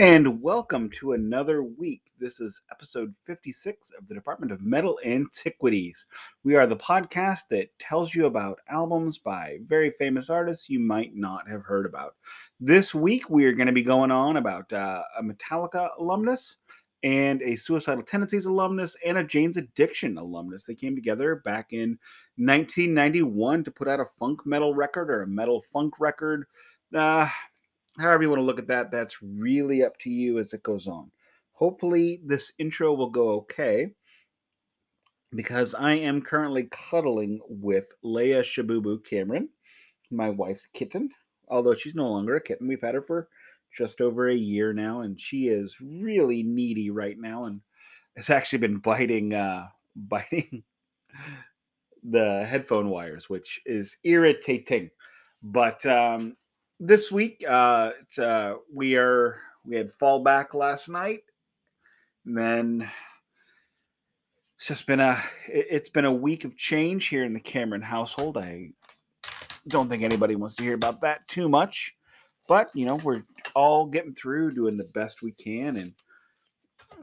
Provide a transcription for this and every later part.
And welcome to another week. This is episode 56 of the Department of Metal Antiquities. We are the podcast that tells you about albums by very famous artists you might not have heard about. This week, we are going to be going on about uh, a Metallica alumnus and a Suicidal Tendencies alumnus and a Jane's Addiction alumnus. They came together back in 1991 to put out a funk metal record or a metal funk record. Uh, however you want to look at that, that's really up to you as it goes on. Hopefully, this intro will go okay because I am currently cuddling with Leia Shabubu Cameron, my wife's kitten. Although she's no longer a kitten, we've had her for just over a year now, and she is really needy right now, and has actually been biting, uh, biting the headphone wires, which is irritating. But um, this week, uh, uh, we are we had fallback last night, and then it's just been a it, it's been a week of change here in the Cameron household. I don't think anybody wants to hear about that too much, but you know we're all getting through, doing the best we can, and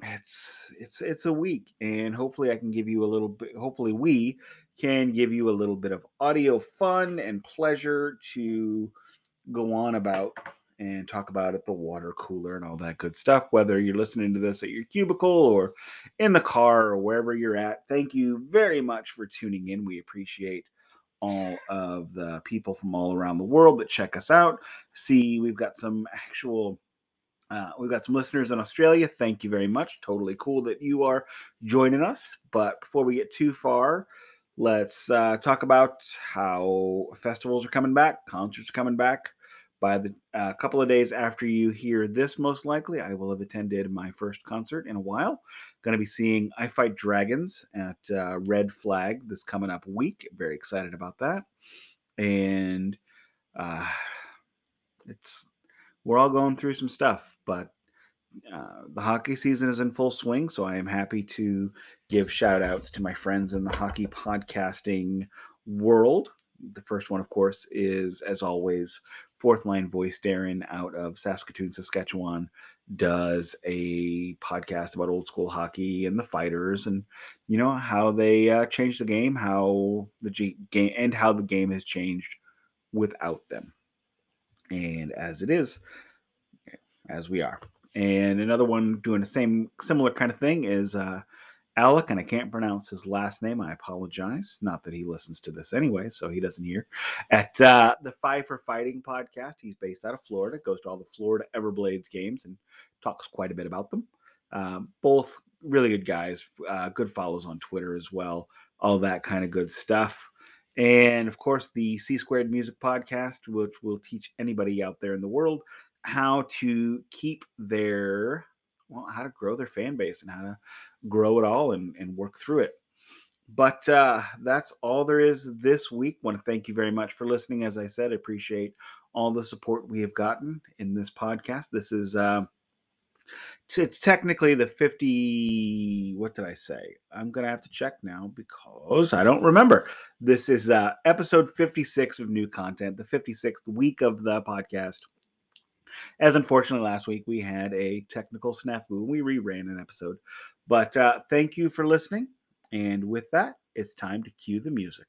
it's it's it's a week, and hopefully I can give you a little bit. Hopefully we can give you a little bit of audio fun and pleasure to go on about and talk about at the water cooler and all that good stuff. Whether you're listening to this at your cubicle or in the car or wherever you're at, thank you very much for tuning in. We appreciate all of the people from all around the world that check us out. See, we've got some actual. Uh, we've got some listeners in Australia. Thank you very much. Totally cool that you are joining us. But before we get too far, let's uh, talk about how festivals are coming back, concerts are coming back by the uh, couple of days after you hear this, most likely, I will have attended my first concert in a while. Going to be seeing I Fight Dragons at uh, Red Flag this coming up week. Very excited about that. And uh, it's we're all going through some stuff, but uh, the hockey season is in full swing, so I am happy to give shout outs to my friends in the hockey podcasting world. The first one, of course, is as always fourth line voice Darren out of Saskatoon, Saskatchewan, does a podcast about old school hockey and the fighters, and you know how they uh, changed the game, how the G- game, and how the game has changed without them, and as it is, as we are. And another one doing the same similar kind of thing is uh, Alec, and I can't pronounce his last name. I apologize. Not that he listens to this anyway, so he doesn't hear. At uh, the Five for Fighting podcast, he's based out of Florida, goes to all the Florida Everblades games and talks quite a bit about them. Um, both really good guys, uh, good follows on Twitter as well, all that kind of good stuff. And of course, the C Squared Music Podcast, which will teach anybody out there in the world how to keep their well, how to grow their fan base and how to grow it all and, and work through it. But uh, that's all there is this week. Want to thank you very much for listening. As I said, I appreciate all the support we have gotten in this podcast. This is uh, it's, it's technically the 50 what did i say i'm gonna have to check now because i don't remember this is uh, episode 56 of new content the 56th week of the podcast as unfortunately last week we had a technical snafu and we reran an episode. But uh, thank you for listening. And with that, it's time to cue the music.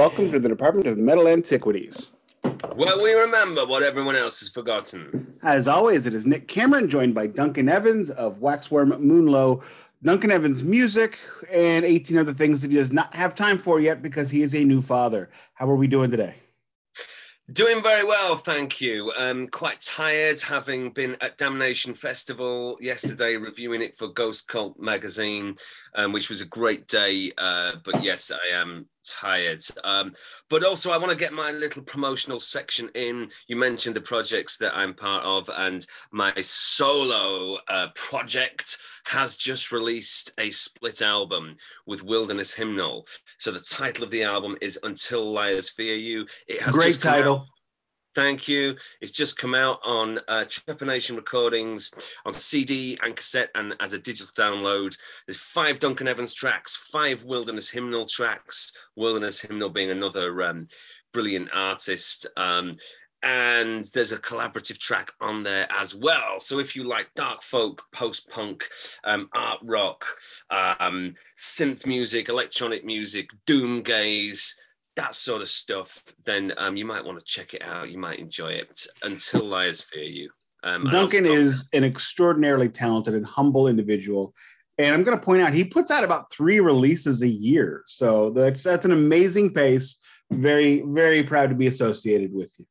Welcome to the Department of Metal Antiquities. Well, we remember what everyone else has forgotten. As always, it is Nick Cameron, joined by Duncan Evans of Waxworm Moonlow. Duncan Evans' music and 18 other things that he does not have time for yet because he is a new father. How are we doing today? Doing very well, thank you. Um, quite tired, having been at Damnation Festival yesterday, reviewing it for Ghost Cult magazine, um, which was a great day. Uh, but yes, I am tired. Um, but also, I want to get my little promotional section in. You mentioned the projects that I'm part of, and my solo uh, project has just released a split album with Wilderness Hymnal. So the title of the album is Until Liars Fear You. It has great title. Thank you. It's just come out on uh, Trepanation Recordings on CD and cassette and as a digital download. There's five Duncan Evans tracks, five Wilderness Hymnal tracks, Wilderness Hymnal being another um, brilliant artist. Um, and there's a collaborative track on there as well. So if you like dark folk, post punk, um, art rock, um, synth music, electronic music, doom gaze, that sort of stuff, then um, you might want to check it out. You might enjoy it. Until Liars Fear You. Um, Duncan is an extraordinarily talented and humble individual. And I'm going to point out he puts out about three releases a year. So that's that's an amazing pace. Very, very proud to be associated with you.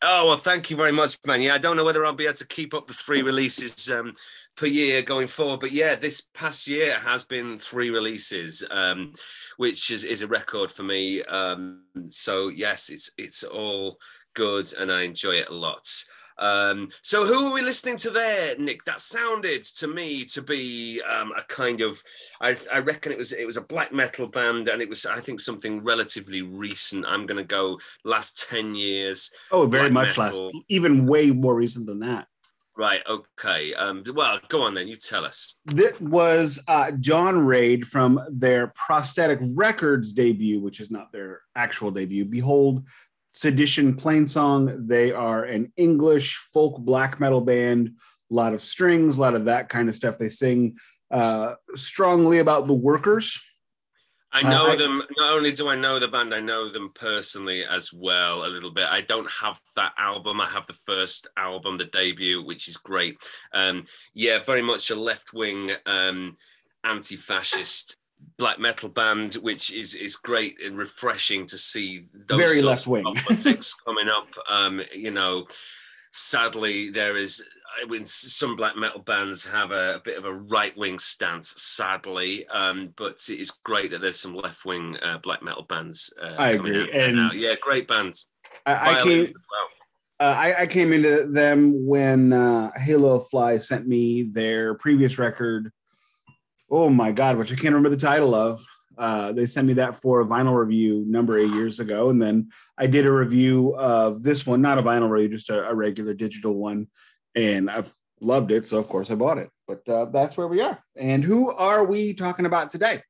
Oh well, thank you very much, man. Yeah, I don't know whether I'll be able to keep up the three releases um, per year going forward, but yeah, this past year has been three releases, um, which is, is a record for me. Um, so yes, it's it's all good, and I enjoy it a lot. Um, so who are we listening to there, Nick? That sounded to me to be um, a kind of, I, I, reckon it was it was a black metal band, and it was I think something relatively recent. I'm going to go last ten years. Oh, very much metal. last, even way more recent than that. Right. Okay. Um, well, go on then. You tell us. This was uh, Dawn Ray'd from their Prosthetic Records debut, which is not their actual debut. Behold Sedition Plainsong. They are an English folk black metal band. A lot of strings, a lot of that kind of stuff. They sing uh, strongly about the workers. I know uh, I, them. Not only do I know the band, I know them personally as well a little bit. I don't have that album. I have the first album, the debut, which is great. Um, yeah, very much a left wing um, anti-fascist black metal band, which is is great and refreshing to see. Those Very left wing politics coming up. Um, you know, sadly, there is when some black metal bands have a, a bit of a right wing stance, sadly, um, but it is great that there's some left wing uh, black metal bands. Uh, I agree, and yeah, great bands. I, I came. Well. Uh, I, I, came into them when uh, Halo Fly sent me their previous record, oh my god, which I can't remember the title of. Uh, they sent me that for a vinyl review number eight years ago, and then I did a review of this one, not a vinyl review, just a, a regular digital one, and I've loved it, so of course I bought it. But uh, that's where we are. And who are we talking about today?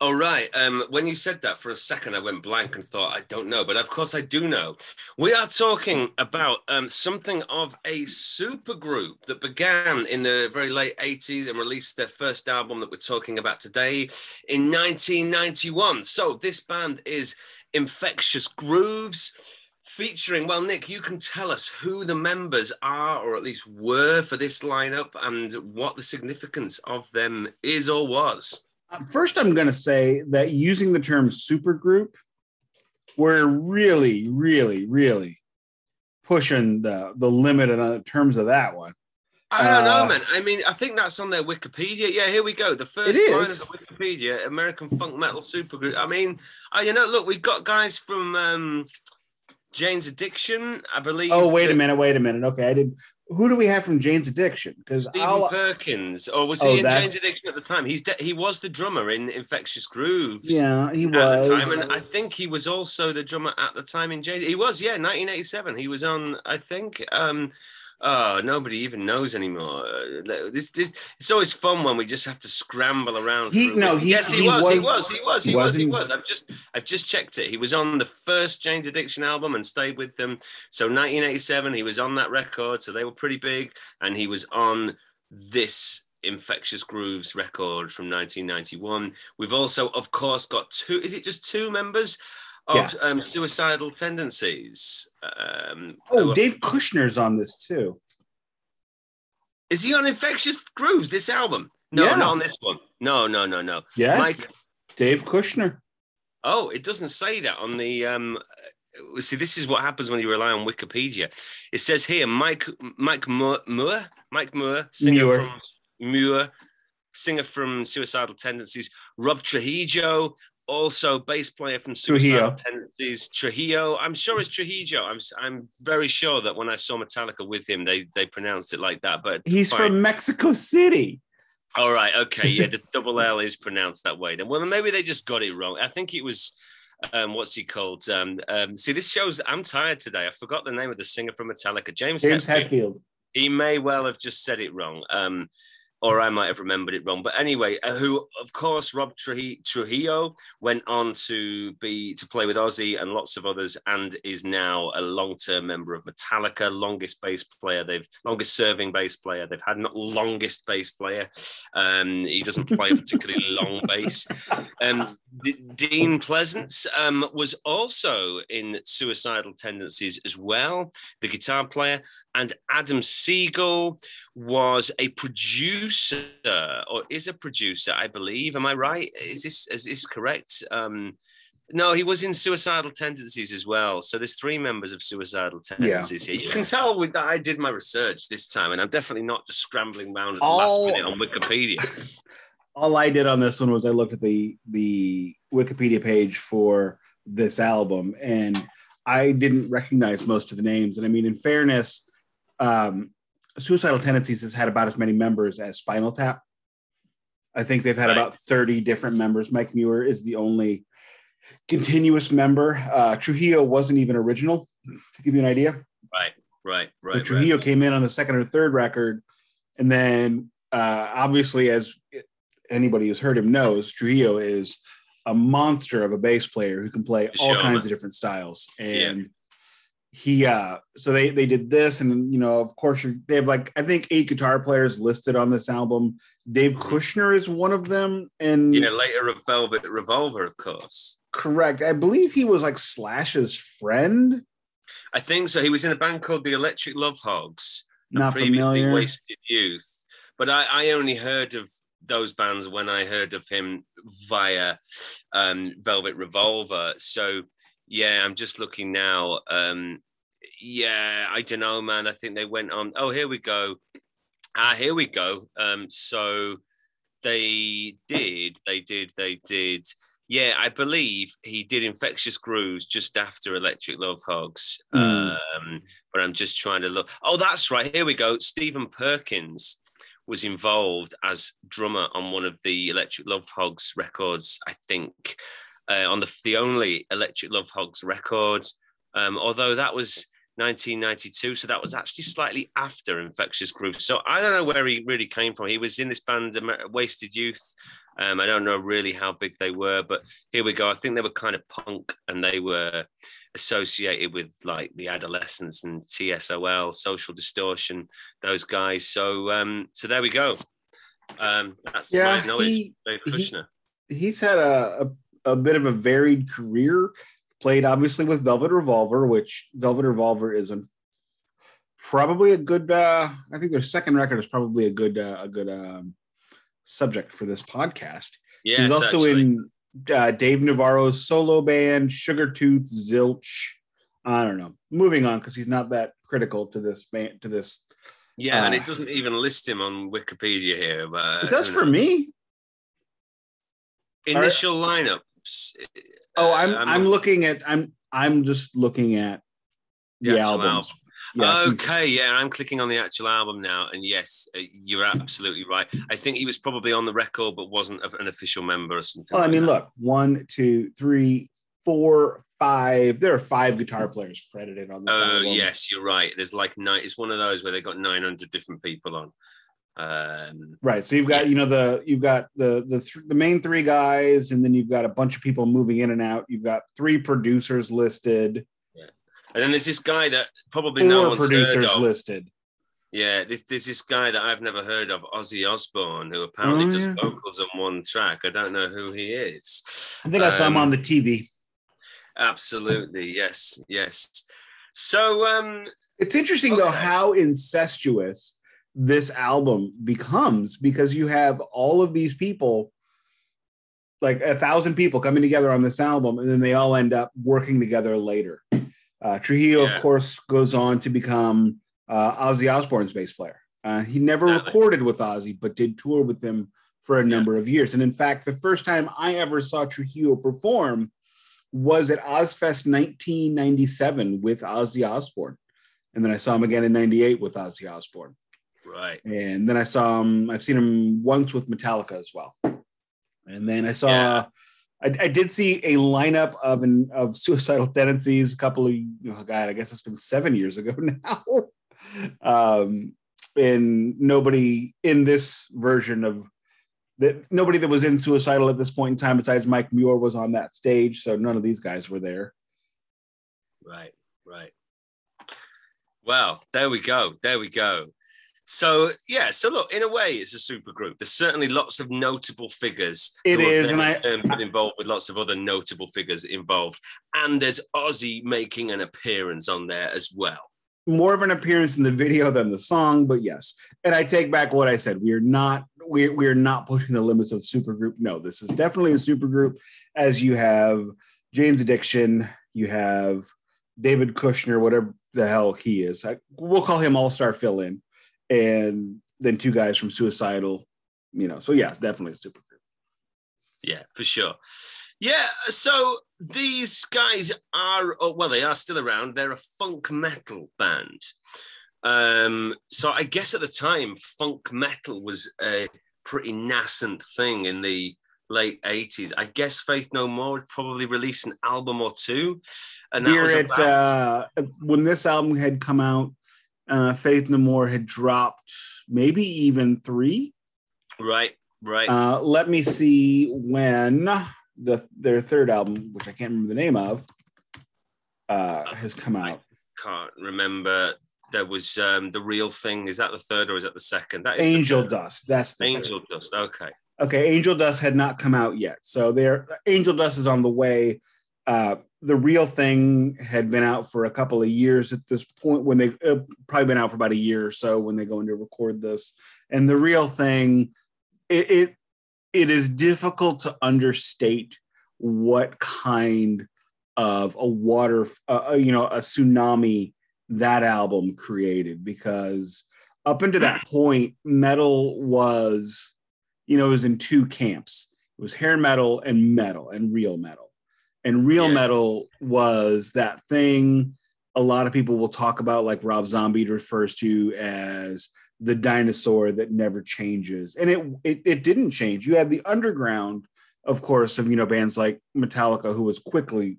Oh, right. Um, when you said that for a second, I went blank and thought, I don't know. But of course, I do know. We are talking about um, something of a supergroup that began in the very late 80s and released their first album that we're talking about today in 1991. So, this band is Infectious Grooves featuring well nick you can tell us who the members are or at least were for this lineup and what the significance of them is or was first, I'm going to say that using the term supergroup, we're really, really, really pushing the, the limit in terms of that one. I don't uh, know, man. I mean, I think that's on their Wikipedia. Yeah, here we go. The first line of the Wikipedia, American funk metal supergroup. I mean, uh, you know, look, we've got guys from um, Jane's Addiction, I believe. Oh, wait a minute, wait a minute. Okay, I did who do we have from Jane's Addiction? Because Stephen I'll... Perkins, or was he oh, in that's... Jane's Addiction at the time? He's de- he was the drummer in Infectious Grooves. Yeah, he was. At the time, and I think he was also the drummer at the time in Jane's. He was, yeah, 1987. He was on, I think. Um, oh, nobody even knows anymore. Uh, this, this, it's always fun when we just have to scramble around. He no, he, yes, he, he, was, was, he was, he was, he was, he was. I've just, I've just checked it. He was on the first Jane's Addiction album and stayed with them. So 1987, he was on that record, so they were pretty big, and he was on this Infectious Grooves record from 1991. We've also, of course, got two. Is it just two members? Of yeah. um, suicidal tendencies. Um, oh, Dave Kushner's on this too. Is he on Infectious Grooves? This album? No, yeah. not on this one. No, no, no, no. Yes, Mike... Dave Kushner. Oh, it doesn't say that on the. Um, see, this is what happens when you rely on Wikipedia. It says here, Mike Mike Moore, Mike Moore, singer Muir. from Muir, singer from Suicidal Tendencies, Rob Trujillo, also bass player from Trujillo. Suicidal Tendencies, Trujillo. I'm sure it's Trujillo. I'm I'm very sure that when I saw Metallica with him, they they pronounced it like that. But He's fine. from Mexico City. All right, okay, yeah, the double L is pronounced that way. Then, well, maybe they just got it wrong. I think it was, um, what's he called? Um, um, see, this shows. I'm tired today. I forgot the name of the singer from Metallica, James. James Hetfield. Hetfield. He may well have just said it wrong. Um, or I might have remembered it wrong. But anyway, uh, who of course Rob Truji- Trujillo went on to be to play with Ozzy and lots of others, and is now a long-term member of Metallica, longest bass player they've longest serving bass player they've had, not longest bass player. Um, he doesn't play a particularly long bass. Um, D- Dean Pleasants um, was also in Suicidal Tendencies as well, the guitar player, and Adam Siegel was a producer or is a producer, I believe. Am I right? Is this is this correct? Um, no, he was in Suicidal Tendencies as well. So there's three members of Suicidal Tendencies here. You can tell with that I did my research this time, and I'm definitely not just scrambling around at the last minute on Wikipedia. All I did on this one was I looked at the the Wikipedia page for this album, and I didn't recognize most of the names. And I mean, in fairness, um, Suicidal Tendencies has had about as many members as Spinal Tap. I think they've had Right. about 30 different members. Mike Muir is the only continuous member. Uh, Trujillo wasn't even original, to give you an idea. Right, right, right, right. Trujillo came in on the second or third record, and then uh, obviously, as anybody who's heard him knows, Trujillo is a monster of a bass player who can play all kinds of different styles. And he, uh, so they they did this, and you know, of course, you're, they have like I think eight guitar players listed on this album. Dave Kushner is one of them, and Yeah, later of Velvet Revolver, of course. correct, I believe he was like Slash's friend. I think so. He was in a band called the Electric Love Hogs. Not previously familiar. Wasted Youth. But I, I only heard of those bands when I heard of him via um, Velvet Revolver. So yeah, I'm just looking now. Um, yeah, I don't know, man. I think they went on. Oh, here we go. Ah, here we go. Um, so they did, they did, they did. Yeah, I believe he did Infectious Grooves just after Electric Love Hogs. Hmm. Um, but I'm just trying to look. Oh, that's right. Here we go. Stephen Perkins was involved as drummer on one of the Electric Love Hogs records, I think, uh, on the, the only Electric Love Hogs record. Um, although that was 1992, so that was actually slightly after Infectious Groove. So I don't know where he really came from. He was in this band, Amer- Wasted Youth. Um, I don't know really how big they were, but here we go. I think they were kind of punk and they were associated with like the adolescents and TSOL, social distortion, those guys. So um, so there we go. Um, that's Yeah, my knowledge. he- Dave he- Kushner. he's had a, a, a bit of a varied career. Played obviously with Velvet Revolver, which Velvet Revolver is a, probably a good. Uh, I think their second record is probably a good uh, a good um, subject for this podcast. Yeah, he's also actually- in uh, Dave Navarro's solo band, Sugar Tooth, Zilch. I don't know. Moving on because he's not that critical to this band. To this, Yeah, and uh, it doesn't even list him on Wikipedia here. But it does for know. me. initial lineups. Oh, uh, I'm I'm looking at I'm I'm just looking at the, The albums. Yeah, okay, yeah, I'm clicking on the actual album now, and yes, uh, you're absolutely right. I think he was probably on the record, but wasn't an official member or something. Well, I mean, that. look, one, two, three, four, five. There are five guitar players credited on this Oh album. yes, you're right. There's like nine. It's one of those where they got 900 different people on. Um, Right. So you've got, you know, the you've got the the th- the main three guys, and then you've got a bunch of people moving in and out. You've got three producers listed, Yeah. and then there's this guy that probably no four one's heard producers of. listed. Yeah, there's, there's this guy that I've never heard of, Ozzy Osbourne, who apparently Oh, does yeah. vocals on one track. I don't know who he is. I think I saw him Um, on the TV. Absolutely, yes, yes. So, um, It's interesting though how incestuous this album becomes because you have all of these people, like a thousand people coming together on this album, and then they all end up working together later. Uh, Trujillo, Yeah. of course, goes on to become uh, Ozzy Osbourne's bass player. Uh, he never Yeah, they- recorded with Ozzy, but did tour with him for a number of years. And in fact, the first time I ever saw Trujillo perform was at Ozzfest 1997 with Ozzy Osbourne. And then I saw him again in 98 with Ozzy Osbourne. Right. And then I saw him, I've seen him once with Metallica as well. And then I saw, Yeah. I, I did see a lineup of an, of suicidal tendencies a couple of, oh God, I guess it's been seven years ago now. um, and nobody in this version of that, nobody that was in suicidal at this point in time besides Mike Muir was on that stage. So none of these guys were there. Right, right. Well, there we go. There we go. So yeah, so look, in a way, it's a super group. There's certainly lots of notable figures. It is, who have is, then and I- in turn been involved with lots of other notable figures involved. And there's Ozzy making an appearance on there as well. more of an appearance in the video than the song, but yes. And I take back what I said. We are not we we are not pushing the limits of supergroup. No, this is definitely a supergroup. As you have Jane's Addiction, you have David Kushner, whatever the hell he is. I, we'll call him All Star Fill In, and then two guys from Suicidal. You know, so yeah, it's definitely a supergroup. Yeah, for sure. Yeah, so these guys are, oh, well, they are still around. They're a funk metal band. Um, so I guess at the time, funk metal was a pretty nascent thing in the late 80s. I guess Faith No More would probably release an album or two. And that Here was at about- uh, when this album had come out, uh, Faith No More had dropped maybe even three. right, right. Uh, let me see when the their third album, which I can't remember the name of, uh, has come out. Can't remember. There was um, the real thing. Is that the third or is that the second? That is Angel third. Dust. That's the third. Angel Dust. Okay. Okay, Angel Dust had not come out yet, so there. Angel Dust is on the way. Uh, the real thing had been out for a couple of years at this point when they uh, probably been out for about a year or so when they go in to record this. And the real thing, it it, it is difficult to understate what kind of a water, uh, uh, you know, a tsunami that album created because up until that point, metal was you know, it was in two camps. It was hair metal and metal and real metal. And real Yeah. metal was that thing a lot of people will talk about, like Rob Zombie refers to as the dinosaur that never changes. And it, it it didn't change. You had the underground, of course, of you know, bands like Metallica, who was quickly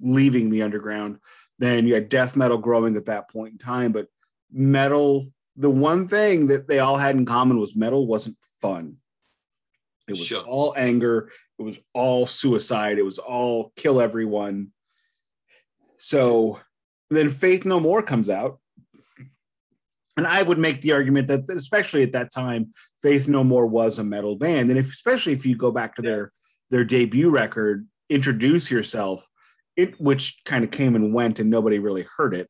leaving the underground. Then you had death metal growing at that point in time. But metal, the one thing that they all had in common was metal wasn't fun. It was Sure. all anger. It was all suicide. It was all kill everyone. So then Faith No More comes out. And I would make the argument that, especially at that time, Faith No More was a metal band. And if, especially if you go back to their their debut record, Introduce Yourself, it which kind of came and went and nobody really heard it.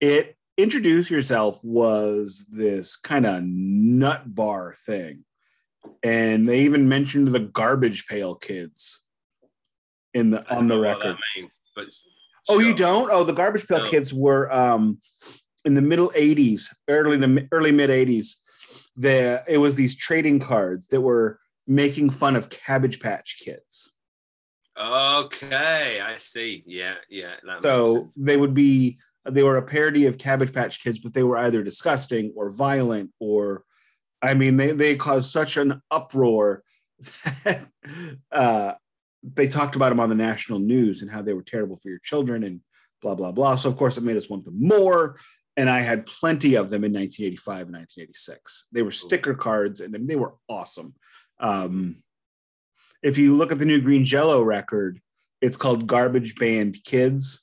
It Introduce Yourself was this kind of nut bar thing. And they even mentioned the garbage pail kids in the on the record. means, but Oh, you don't? Oh, the Garbage Pail No. Kids were um, in the middle '80s, early the early mid '80s. The it was these trading cards that were making fun of Cabbage Patch Kids. Okay, I see. Yeah, yeah. So they would be they were a parody of Cabbage Patch Kids, but they were either disgusting or violent or, I mean, they they caused such an uproar that uh, they talked about them on the national news and how they were terrible for your children and blah blah blah. So of course it made us want them more. And I had plenty of them in 1985 and 1986. They were sticker cards and they were awesome. Um, if you look at the new Green Jello record, it's called Garbage Band Kids,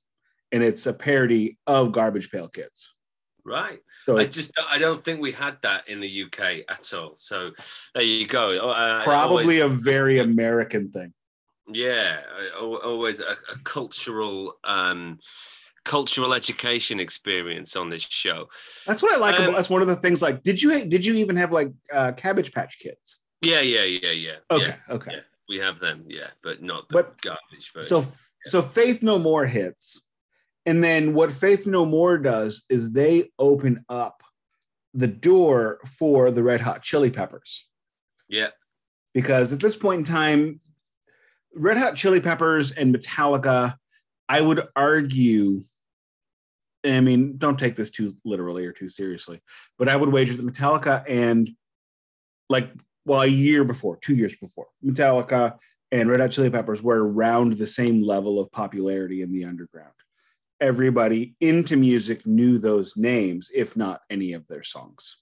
and it's a parody of Garbage Pail Kids. Right. So I just I don't think we had that in the UK at all. So there you go. Uh, I probably always- a very American thing. yeah, I- always a, a cultural um, cultural education experience on this show. That's what I like Um, about. That's one of the things. Like, did you did you even have like uh, Cabbage Patch Kids? Yeah, yeah, yeah, yeah. Okay, Yeah, okay. yeah. we have them. Yeah, but not the But- garbage version. So so Faith No More hits, and then what Faith No More does is they open up the door for the Red Hot Chili Peppers. yeah, because at this point in time, Red Hot Chili Peppers and Metallica, I would argue. I mean, don't take this too literally or too seriously, but I would wager that Metallica and like well, a year before, two years before, Metallica and Red Hot Chili Peppers were around the same level of popularity in the underground. Everybody into music knew those names, if not any of their songs.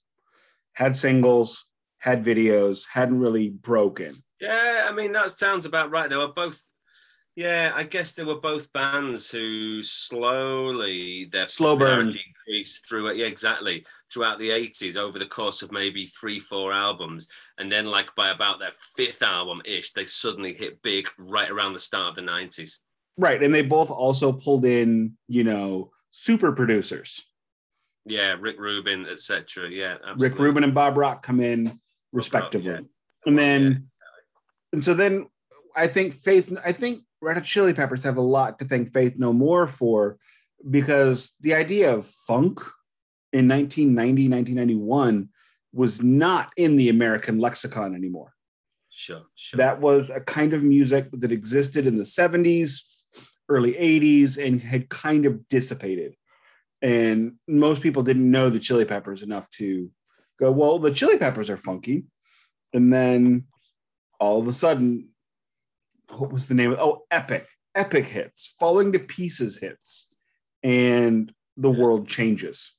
Had singles, had videos, hadn't really broken. Yeah, I mean that sounds about right. They were both. Yeah, I guess they were both bands who slowly their Slow burn. increased through yeah exactly throughout the eighties over the course of maybe three four albums, and then like by about their fifth album ish, they suddenly hit big right around the start of the nineties. Right. And they both also pulled in, you know, super producers. Yeah, Rick Rubin, etc. Yeah, Rick. Rubin and Bob Rock come in respectively. yeah. And then and so then I think Faith I think Red Hot Chili Peppers have a lot to thank Faith No More for because the idea of funk in 1990, 1991 was not in the American lexicon anymore. Sure, sure. That was a kind of music that existed in the 70s, early 80s, and had kind of dissipated. And most people didn't know the Chili Peppers enough to go, well, the Chili Peppers are funky. And then all of a sudden, what was the name of Oh, Epic. Epic hits, falling to pieces hits. And the Yeah. world changes.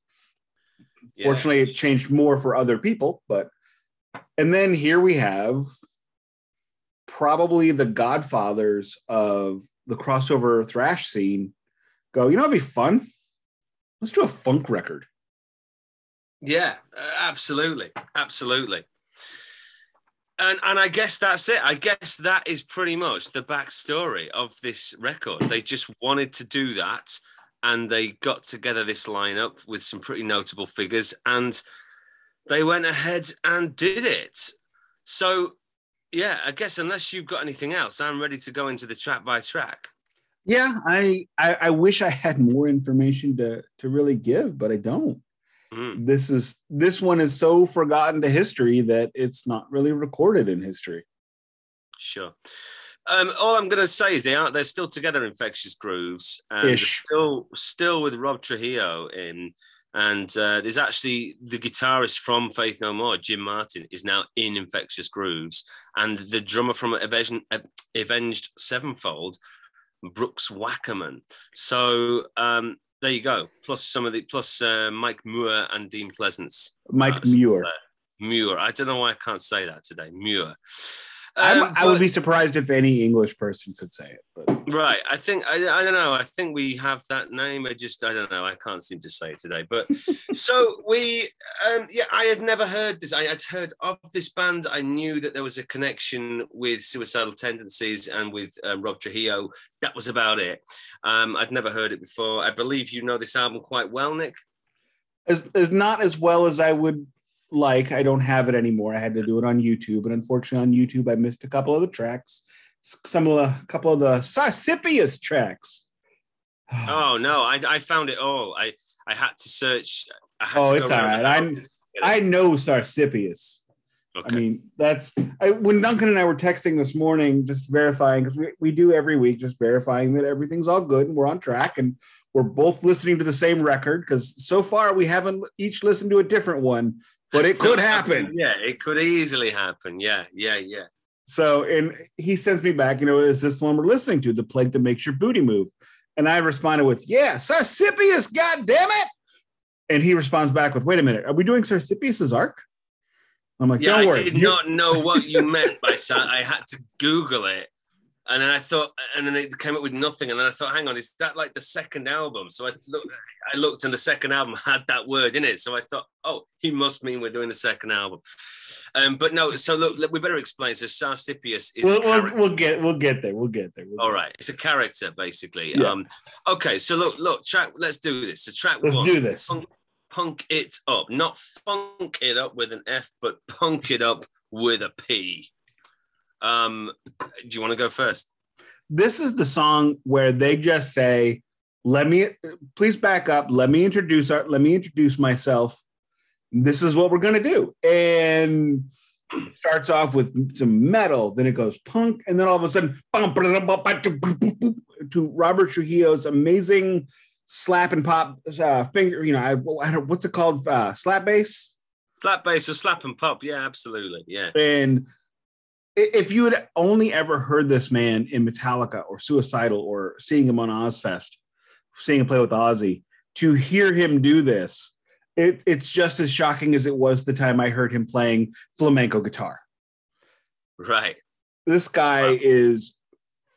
Yeah. Fortunately, it changed more for other people, but and then here we have probably the godfathers of the crossover thrash scene go, you know, it'd be fun. Let's do a funk record. Yeah, uh, absolutely, absolutely. And and I guess that's it. I guess that is pretty much the backstory of this record. They just wanted to do that, and they got together this lineup with some pretty notable figures, and they went ahead and did it. So, yeah, I guess unless you've got anything else, I'm ready to go into the track by track. Yeah, I, I I wish I had more information to to really give, but I don't. Mm. This is this one is so forgotten to history that it's not really recorded in history. Sure. Um, all I'm going to say is they are they're still together, Infectious Grooves, and still still with Rob Trujillo in, and uh, there's actually the guitarist from Faith No More, Jim Martin, is now in Infectious Grooves, and the drummer from Avenged, Avenged Sevenfold, Brooks Wackerman. So um, there you go. Plus some of the plus uh, Mike Moore and Dean Pleasants. Mike Uh, Muir. Muir. I don't know why I can't say that today. Muir. I'm- Um, I would be surprised if any English person could say it, but Right. I think I, I don't know. I think we have that name. I just I don't know. I can't seem to say it today. But so we um yeah, I had never heard this. I had heard of this band. I knew that there was a connection with suicidal tendencies and with um, Rob Trujillo. That was about it. Um, I'd never heard it before. I believe you know this album quite well, Nick. as, as not as well as I would like. I don't have it anymore. I had to do it on YouTube, and unfortunately, on YouTube, I missed a couple of the tracks. Some of the couple of the Sarsippius tracks. Oh no, I, I found it all. I I had to search. I had Oh, to it's all right. the I'm- houses to get it. I know Sarsippius. Okay. I mean, that's I, when Duncan and I were texting this morning, just verifying because we, we do every week, just verifying that everything's all good and we're on track and we're both listening to the same record because so far we haven't each listened to a different one, but it could happen. Yeah, it could easily happen. Yeah, yeah, yeah. So, and he sends me back, you know, is this the one we're listening to? The plague that makes your booty move. And I responded with, yeah, Sarsippius, God damn it. And he responds back with, wait a minute, are we doing Sarsippius's arc? I'm like, Yeah, I worry. did you- not know what you meant by that. I had to Google it. And then I thought, and then it came up with nothing. And then I thought, hang on, is that like the second album? So I looked, I looked, and the second album had that word in it. So I thought, oh, he must mean we're doing the second album. Um, but no, so look, look, we better explain. So Sarsippius is We'll, we'll, character. we'll get we'll get there. We'll get there. We'll All right, it's a character basically. Yeah. Um, okay, so look, look, track. Let's do this. So track. Let's one, do this. Punk, punk it up, not funk it up with an F, but punk it up with a P. Um, do you want to go first? This is the song where they just say, "Let me please back up. Let me introduce our. Let me introduce myself. This is what we're gonna do." And starts off with some metal, then it goes punk, and then all of a sudden, to Robert Trujillo's amazing slap and pop uh, finger. You know, I, I don't, what's it called? Uh, slap bass. Slap bass or slap and pop. Yeah, absolutely. Yeah. And if you had only ever heard this man in Metallica or Suicidal or seeing him on Ozzfest, seeing him play with Ozzy, to hear him do this, it, it's just as shocking as it was the time I heard him playing flamenco guitar. Right. This guy Wow. is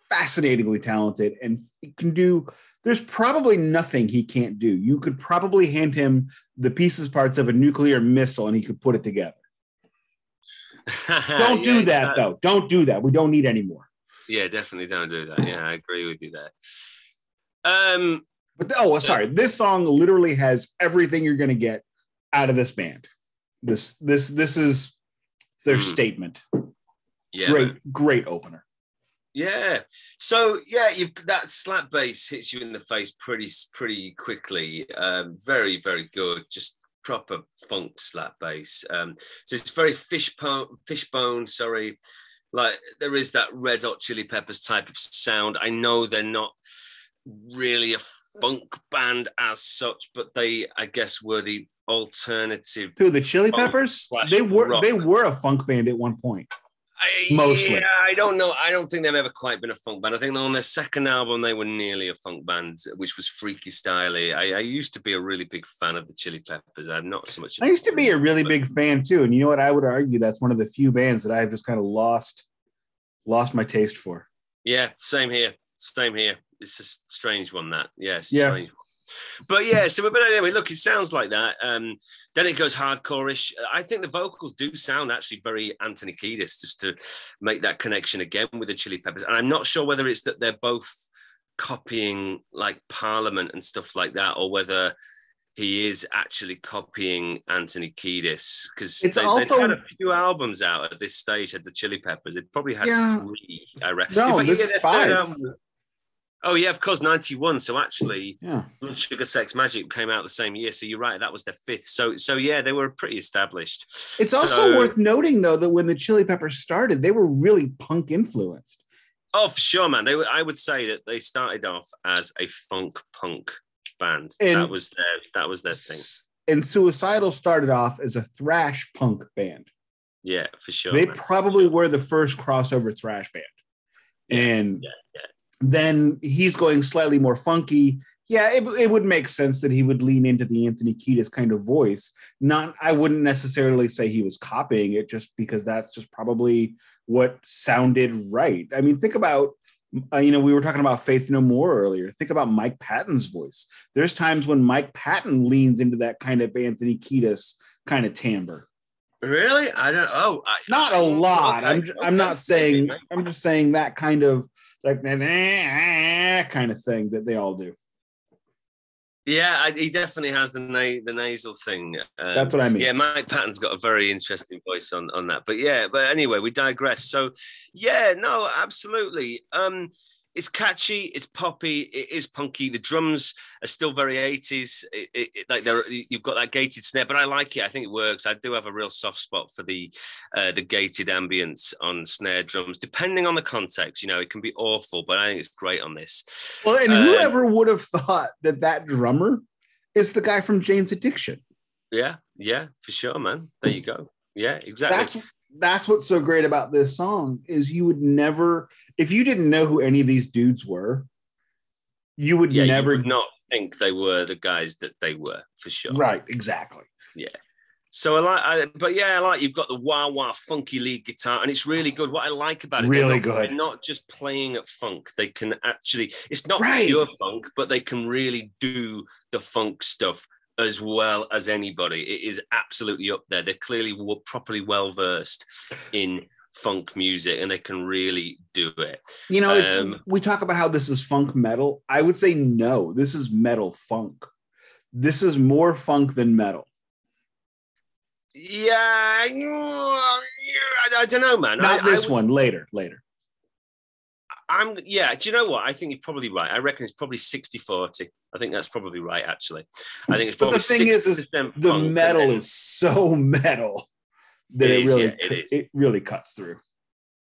fascinatingly talented and he can do. There's probably nothing he can't do. You could probably hand him the pieces parts of a nuclear missile and he could put it together. Don't do that though. Don't do that. We don't need any more. Yeah, definitely don't do that. Yeah, I agree with you there. Um, But oh, sorry. This song literally has everything you're going to get out of this band. This this this is their Hmm. statement. yeah. Great great opener. Yeah. So yeah, you that slap bass hits you in the face pretty pretty quickly. Um, very very good. Just proper funk slap bass. Um, so it's very fish fishbone fishbone. Sorry, like there is that Red Hot Chili Peppers type of sound. I know they're not really a funk band as such, but they I guess were the alternative. Who the Chili Peppers? They were rock. they were a funk band at one point. I, Mostly. Yeah, I don't know. I don't think they've ever quite been a funk band. I think on their second album, they were nearly a funk band, which was Freaky Styley. I, I used to be a really big fan of the Chili Peppers. I'm not so much. I used to be a really big fan too, and you know what? I would argue that's one of the few bands that I've just kind of lost lost my taste for. Yeah, same here. Same here. It's a strange one that. Yeah, it's Yeah. strange. But yeah, so but anyway, look, it sounds like that. Um, then it goes hardcore-ish. I think the vocals do sound actually very Anthony Kiedis, just to make that connection again with the Chili Peppers. And I'm not sure whether it's that they're both copying like Parliament and stuff like that, or whether he is actually copying Anthony Kiedis because It's they, also- they've had a few albums out at this stage. Had the Chili Peppers, they'd probably had Yeah. three. I reckon. No, fact, this is their third five. album- Oh yeah, of course, ninety one. So actually, Yeah. Sugar Sex Magik came out the same year. So you're right, that was their fifth. So so yeah, they were pretty established. It's also worth noting though that when the Chili Peppers started, they were really punk influenced. Oh, for sure, man. They were, I would say that they started off as a funk punk band. And- that was their that was their thing. And Suicidal started off as a thrash punk band. Yeah, for sure. they man. probably were the first crossover thrash band. and yeah, yeah. Then he's going slightly more funky. Yeah, it, it would make sense that he would lean into the Anthony Kiedis kind of voice. Not, I wouldn't necessarily say he was copying it, just because that's just probably what sounded right. I mean, think about, uh, you know, we were talking about Faith No More earlier. Think about Mike Patton's voice. There's times when Mike Patton leans into that kind of Anthony Kiedis kind of timbre. Really? I don't. Oh, I, Not a I- lot. I'm, I'm not saying. I'm just saying that kind of like that kind of thing that they all do. Yeah, I, he definitely has the na- the nasal thing. Um, That's what I mean. Yeah, Mike Patton's got a very interesting voice on on that. But yeah, but anyway, we digress. So yeah, no, absolutely. Um, it's catchy, it's poppy, it is punky. The drums are still very 80s. It, it, it- like they're you've got that gated snare, but I like it. I think it works. I do have a real soft spot for the uh, the gated ambience on snare drums, depending on the context. You know, it can be awful, but I think it's great on this. Well, and Um, whoever would have thought that that drummer is the guy from Jane's Addiction? Yeah, yeah, for sure, man. There you go. Yeah, exactly. That's that's what's so great about this song is you would never, if you didn't know who any of these dudes were, you would yeah, never. you would not think they were the guys that they were for sure. Right, exactly. Yeah so I like, I, but yeah, I like you've got the wah wah funky lead guitar, and it's really good. What I like about it, they're Really not- good. They're not just playing at funk; they can actually. It's not Right. pure funk, but they can really do the funk stuff as well as anybody. It is absolutely up there. They're clearly properly well versed in funk music, and they can really do it. You know, it's, Um, we talk about how this is funk metal. I would say no, this is metal funk. This is more funk than metal. Yeah, I, I don't know, man. Not I, I this would- one. Later, later. I'm yeah, do you know what? I think you're probably right. I reckon it's probably 60-40. I think that's probably right, actually. I think it's probably. But the thing is, is 60% The metal is so metal that It it, is, really yeah, it it really cuts through.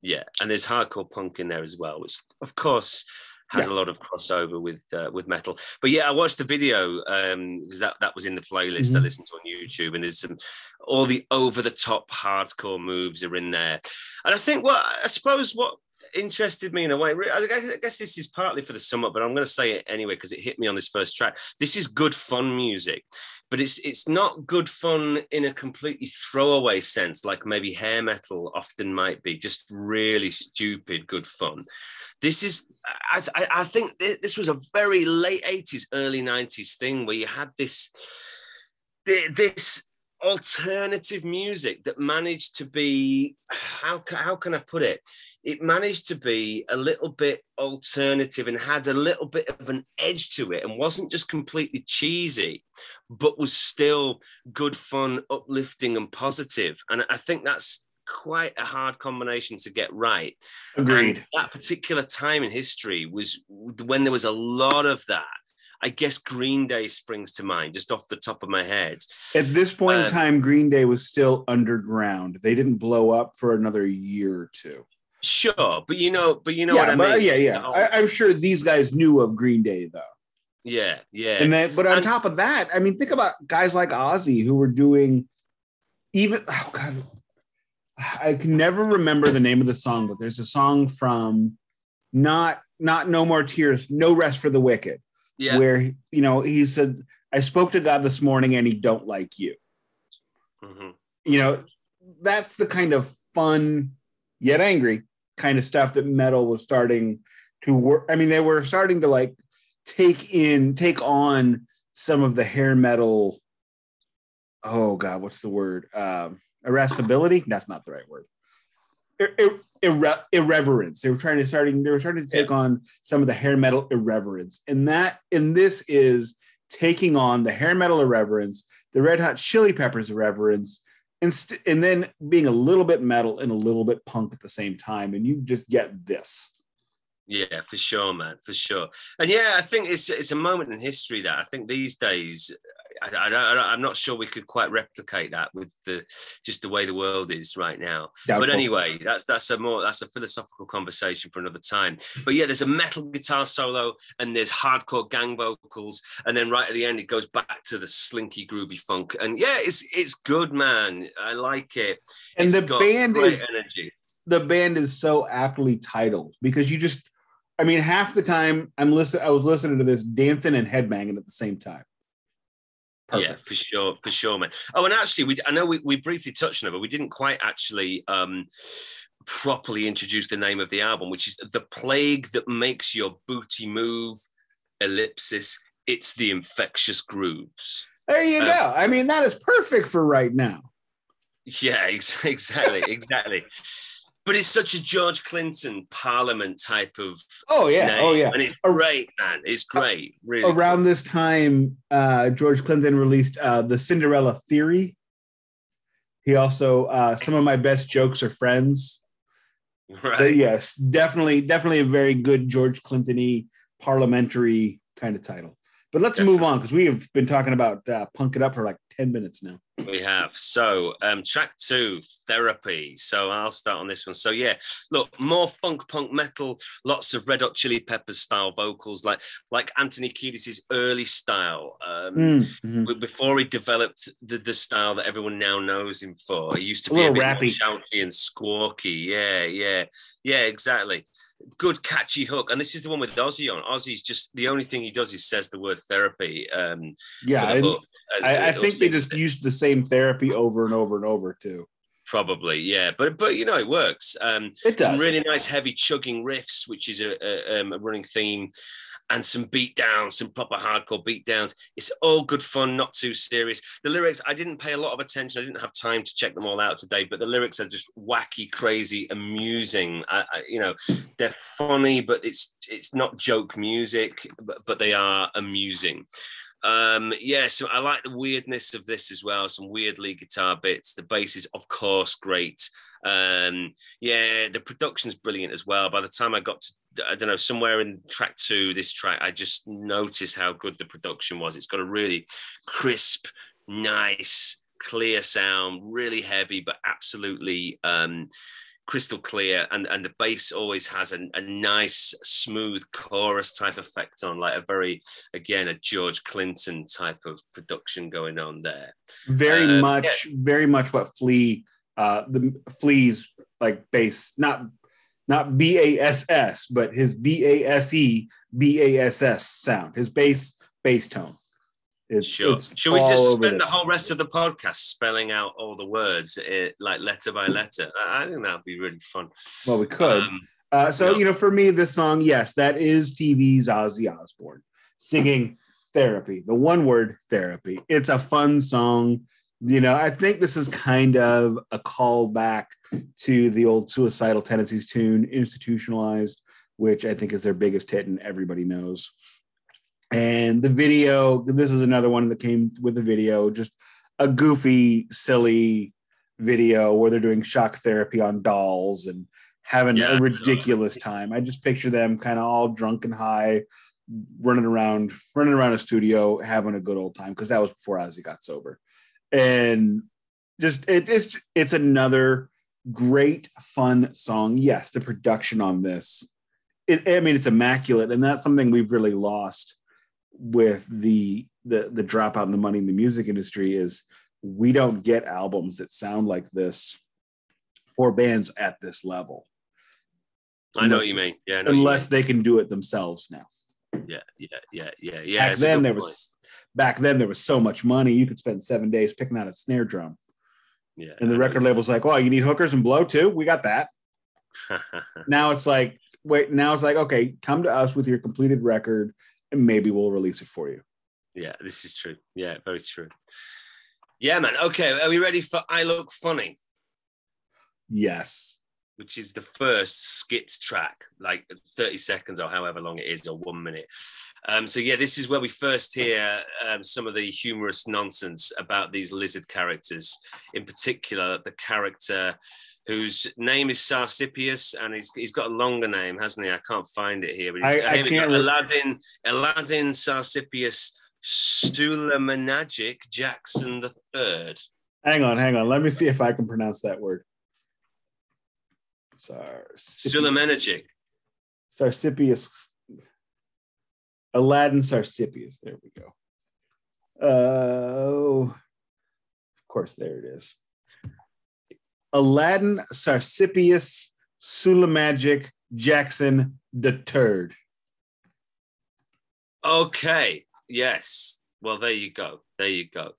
Yeah, and there's hardcore punk in there as well, which of course has a lot of crossover with uh, with metal. But yeah, I watched the video um because that that was in the playlist I Mhm. listened to on YouTube, and there's some all the over the top hardcore moves are in there, and I think what I suppose what interested me in a way. I guess, this is partly for the sum up, but I'm going to say it anyway because it hit me on this first track. This is good fun music, but it's it's not good fun in a completely throwaway sense, like maybe hair metal often might be. Just really stupid good fun. This is, I, I, I think this was a very late 80s, early 90s thing where you had this, this alternative music that managed to be, how, how can I put it? It managed to be a little bit alternative and had a little bit of an edge to it and wasn't just completely cheesy, but was still good fun, uplifting, and positive. And I think that's quite a hard combination to get right. Agreed. And that particular time in history was when there was a lot of that. I guess Green Day springs to mind just off the top of my head. At this point in Um, time, Green Day was still underground. They didn't blow up for another year or two. Sure, but you know, but you know yeah, what I but, mean. yeah, yeah. I, I'm sure these guys knew of Green Day though. yeah, yeah. And then, but on And- top of that, I mean, think about guys like Ozzy who were doing even. Oh God, I can never remember the name of the song, but there's a song from not not No More Tears, No Rest for the Wicked, yeah. where you know he said, "I spoke to God this morning, and He don't like you." Mhm. You know, that's the kind of fun yet angry kind of stuff that metal was starting to work. I mean, they were starting to like take in, take on some of the hair metal. Oh God, what's the word? Um, irascibility. That's not the right word. Ir- ir- irre- irreverence. They were trying to starting. They were starting to take on some of the hair metal irreverence, and that and this is taking on the hair metal irreverence, the Red Hot Chili Peppers irreverence, and st- and then being a little bit metal and a little bit punk at the same time, and you just get this. Yeah, for sure, man, for sure. And yeah, I think it's it's a moment in history that I think these days, I, I, I'm not sure we could quite replicate that with the just the way the world is right now. But anyway, that's that's a more that's a philosophical conversation for another time. But yeah, there's a metal guitar solo and there's hardcore gang vocals, and then right at the end it goes back to the slinky groovy funk. And yeah, it's it's good, man. I like it. And It's the band is energy. the band is so aptly titled because you just I mean half the time I'm listening I was listening to this dancing and headbanging at the same time. Yeah, for sure, for sure, man. Oh, and actually, we I know we, we briefly touched on it, but we didn't quite actually um, properly introduce the name of the album, which is "The Plague That Makes Your Booty Move." Ellipsis. It's the infectious grooves. There you Um, go. I mean that is perfect for right now. Yeah, ex- exactly, exactly. But it's such a George Clinton Parliament type of Oh yeah. name, Oh yeah. and it's great, man. It's great, really. Around this time, uh, George Clinton released uh, the Cinderella Theory. He also uh, some of my best jokes are friends. cool. But right. yes, definitely, definitely a very good George Clinton-y parliamentary kind of title. But let's move on because we have been talking about uh, punk it up for like ten minutes now. We have. So, um, track two, therapy. So, I'll start on this one. So, yeah, look, more funk punk metal, lots of Red Hot Chili Peppers style vocals, like like Anthony Kiedis' early style. Um, Mm, mhm. Before he developed the, the style that everyone now knows him for, he used to be a little bit rappy. shouty and squawky. Yeah, yeah, yeah, exactly. Good catchy hook, and this is the one with Ozzy on. Ozzy's just the only thing he does is says the word therapy. Um, Yeah, the and I, I think they just used the same therapy over and over and over too. Probably, yeah, but but you know it works. Um, It some does. really nice heavy chugging riffs, which is a, a, um, a running theme, and some beat downs, some proper hardcore beat downs. It's all good fun, not too serious. The lyrics, I didn't pay a lot of attention. I didn't have time to check them all out today, but the lyrics are just wacky, crazy, amusing. I, I, you know, they're funny, but it's it's not joke music, but, but they are amusing. Um, yeah, so I like the weirdness of this as well. Some weirdly guitar bits. The bass is, of course, great. Um, yeah, the production's brilliant as well. By the time I got to, I don't know, somewhere in track two, this track, I just noticed how good the production was. It's got a really crisp, nice, clear sound, really heavy, but absolutely um, crystal clear. And, and the bass always has a, a nice, smooth chorus type effect on, like a very, again, a George Clinton type of production going on there. Very Um, much, very much what Flea, uh, the Flea's like bass, not not B A S S, but his B A S E B A S S sound, his bass bass tone. It's, Sure. it's Should we just spend the whole rest of the podcast spelling out all the words, eh, like letter by letter? I I think that'd be really fun. Well, we could. Um, Uh, so No. you know, for me, this song, yes, that is TV's Ozzy Osbourne singing "Therapy." The one word "therapy." It's a fun song. You know, I think this is kind of a callback to the old Suicidal Tendencies tune, "Institutionalized," which I think is their biggest hit, and everybody knows. And the video, this is another one that came with the video, just a goofy, silly video where they're doing shock therapy on dolls and having Yeah, a so- ridiculous time. I just picture them kind of all drunk and high, running around, running around a studio, having a good old time because that was before Ozzy got sober. And just it, it's it's another great fun song. Yes, the production on this, it, I mean, it's immaculate, and that's something we've really lost with the the the dropout in the money in the music industry is we don't get albums that sound like this for bands at this level I know Unless- what you mean. Yeah, I know unless they can do it themselves now. yeah, yeah, yeah, yeah, yeah. back then there point. was back then there was so much money you could spend seven days picking out a snare drum yeah, and the I record label's like well you need hookers and blow too we got that now it's like wait now it's like okay come to us with your completed record and maybe we'll release it for you yeah, this is true. Yeah, very true. Yeah, man. Okay, are we ready for I Look Funny? yes which is the first skit track, like 30 seconds or however long it is, or one minute. Um, so, yeah, this is where we first hear um, some of the humorous nonsense about these lizard characters, in particular, the character whose name is Sarsippius, and he's, he's got a longer name, hasn't he? I can't find it here. But he's, I- I can't. Aladdin, Aladdin Sarsippius Sulamagic Jackson the Third. hang on hang on let me see if i can pronounce that word Sarsippius. Sarsippius. Aladdin Sarsippius. There we go. Oh, of course, there it is. Aladdin Sarsippius Sulamagic Jackson the Turd. Okay. Yes. Well, there you go. There you go.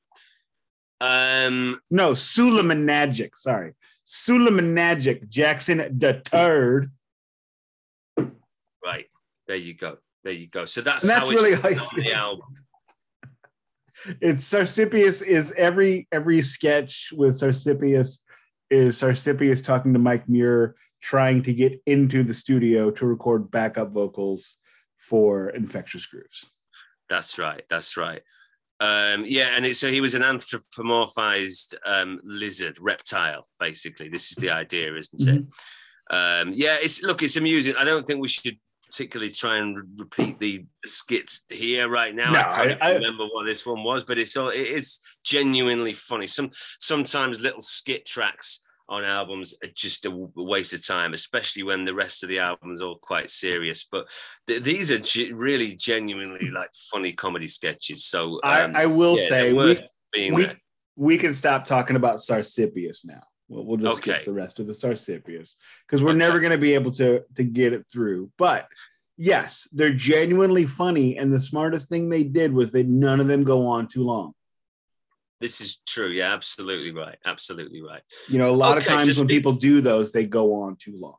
Um, No, Sulemenagic. Sorry. Sulemenagic Jackson the Turd. right. There you go. There you go. So that's, And that's how it's really written how- on the album. it's Sarsippius is every every sketch with Sarsippius is Sarsippius talking to Mike Muir trying to get into the studio to record backup vocals for Infectious Grooves. That's right. That's right. Um, yeah, and it, so he was an anthropomorphized um, lizard, reptile, basically. This is the idea, isn't it? Um, yeah, it's look, it's amusing. I don't think we should particularly try and repeat the skits here right now. No, I can't I- remember what this one was, but it's all it is genuinely funny. Some sometimes little skit tracks on albums are just a waste of time, especially when the rest of the album's all quite serious. But th- these are ge- really genuinely like funny comedy sketches. So um, I, I will yeah, say we, being we, we can stop talking about Sarsippius now. We'll, we'll just Okay. skip the rest of the Sarsippius because we're Okay. never going to be able to to get it through. But yes, they're genuinely funny, and the smartest thing they did was that none of them go on too long. This is true. Yeah, absolutely right. Absolutely right. You know, a lot of Okay, so times when speak- people do those, they go on too long.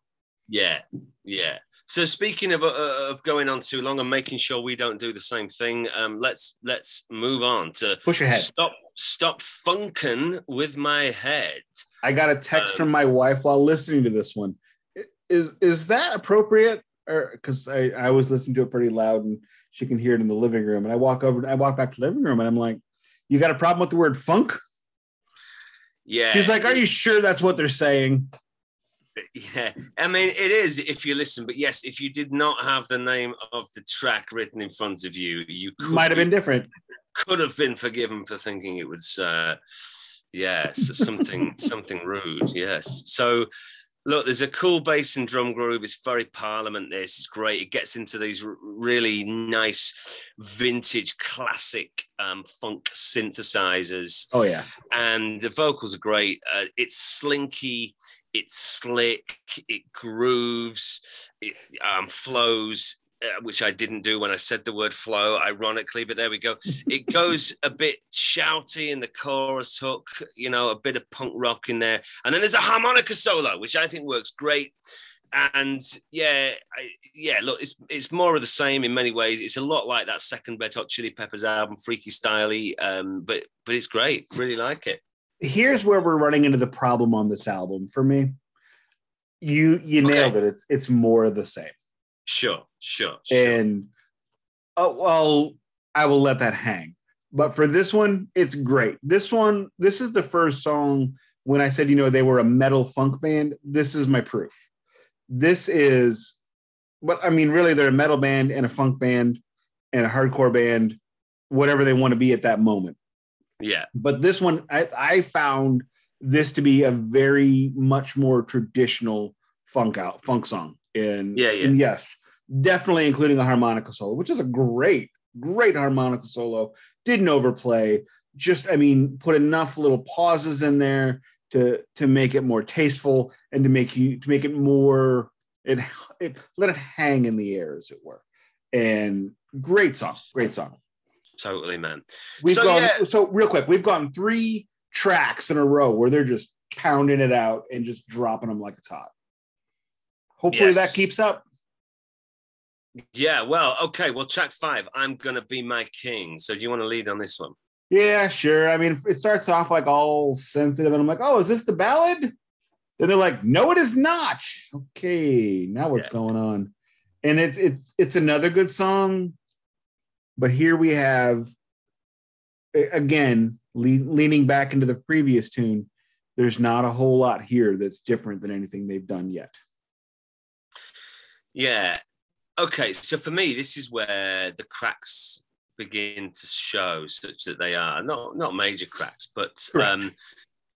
Yeah, yeah. So speaking of uh, of going on too long and making sure we don't do the same thing, um, let's let's move on to Push ahead. stop stop funkin' with my head. I got a text Um, from my wife while listening to this one. Is is that appropriate? Or because I, I was listening to it pretty loud and she can hear it in the living room. And I walk over, I walk back to the living room and I'm like, you got a problem with the word funk? Yeah, He's like, Are you sure that's what they're saying? Yeah, I mean it is if you listen, but yes, if you did not have the name of the track written in front of you, you could Might have been different. Could have been forgiven for thinking it was uh, Yes, something something rude. Yes. So look, there's a cool bass and drum groove. It's very Parliament. This it's great. It gets into these really nice vintage classic um, funk synthesizers. Oh yeah, and the vocals are great. Uh, it's slinky. It's slick. It grooves. It um, flows. Uh, which I didn't do when I said the word flow, ironically, but there we go. It goes a bit shouty in the chorus hook, you know, a bit of punk rock in there. And then there's a harmonica solo, which I think works great. And yeah, I, yeah, look, it's it's more of the same in many ways. It's a lot like that second Red Hot Chili Peppers album, Freaky Styley, um, but but it's great. Really like it. Here's where we're running into the problem on this album for me. You you nailed okay. it. It's it's more of the same. Sure, sure, sure. And oh well, I will let that hang. But for this one, it's great. This one, this is the first song when I said, you know, they were a metal funk band. This is my proof. This is, but I mean, really, they're a metal band and a funk band and a hardcore band, whatever they want to be at that moment. Yeah. But this one, I, I found this to be a very much more traditional funk out funk song. And yeah, yeah. And yes, definitely including a harmonica solo, which is a great, great harmonica solo. Didn't overplay. Just, I mean, put enough little pauses in there to to make it more tasteful and to make you to make it more it, it let it hang in the air, as it were. And great song, great song. Totally, man. We've so, gone yeah. so real quick. We've gone three tracks in a row where they're just pounding it out and just dropping them like it's hot. Hopefully yes. that keeps up. Yeah, well, okay. Well, track five, I'm gonna be my king. So do you want to lead on this one? Yeah, sure. I mean, it starts off like all sensitive, and I'm like, oh, is this the ballad? Then they're like, no, it is not. Okay, now what's yeah. going on? And it's it's it's another good song, but here we have again le- leaning back into the previous tune. There's not a whole lot here that's different than anything they've done yet. Yeah, okay, so for me, this is where the cracks begin to show, such that they are not not major cracks, but um,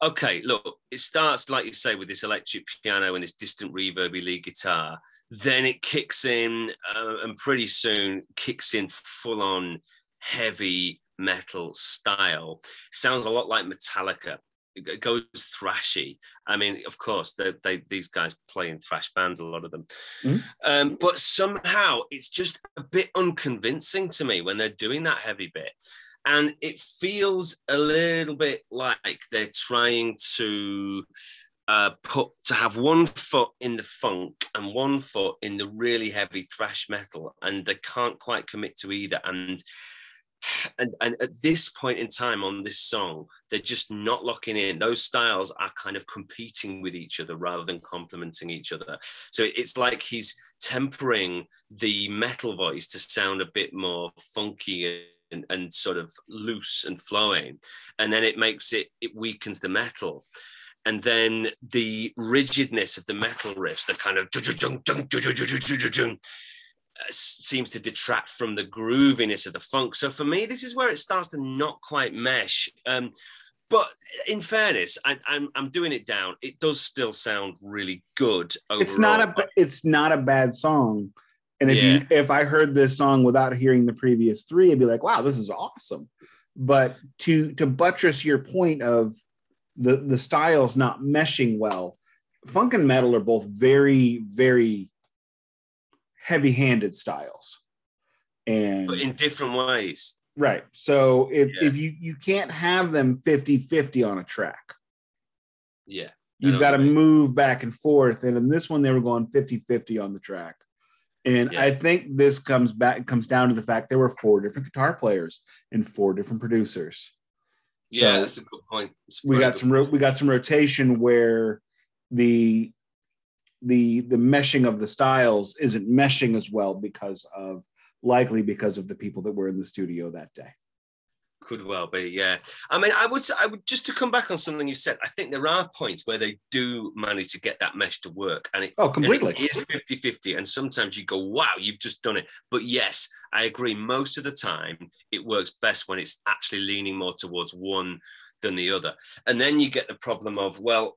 okay. Look, it starts like you say with this electric piano and this distant reverby lead guitar. Then it kicks in, uh, and pretty soon kicks in full on heavy metal style. Sounds a lot like Metallica it goes thrashy. I mean, of course, they, they these guys play in thrash bands, a lot of them, mm-hmm. um, but somehow it's just a bit unconvincing to me when they're doing that heavy bit, and it feels a little bit like they're trying to uh, put to have one foot in the funk and one foot in the really heavy thrash metal, and they can't quite commit to either, and and and at this point in time on this song they're just not locking in those styles are kind of competing with each other rather than complementing each other so it's like he's tempering the metal voice to sound a bit more funky and, and sort of loose and flowing and then it makes it it weakens the metal and then the rigidness of the metal riffs the kind of seems to detract from the grooviness of the funk. So for me, this is where it starts to not quite mesh. Um, but in fairness, I, am I'm, I'm doing it down. It does still sound really good. Overall. It's not a it's not a bad song. And if yeah. you if I heard this song without hearing the previous three, I'd be like, wow, this is awesome. But to to buttress your point of the the styles not meshing well, funk and metal are both very very heavy-handed styles. And but in different ways. Right. So if, yeah. if you you can't have them 50-50 on a track. Yeah. You've got to move back and forth. And in this one they were going 50-50 on the track. And yeah. i think this comes back comes down to the fact there were four different guitar players and four different producers. Yeah so that's a good point. We got some ro- we got some rotation where the the the meshing of the styles isn't meshing as well because of likely because of the people that were in the studio that day. Could well be yeah. I mean i would i would just to come back on something you said i think there are points where they do manage to get that mesh to work and it oh completely. it is 50 50 and sometimes you go wow you've just done it. But yes i agree most of the time it works best when it's actually leaning more towards one than the other. And then you get the problem of, well,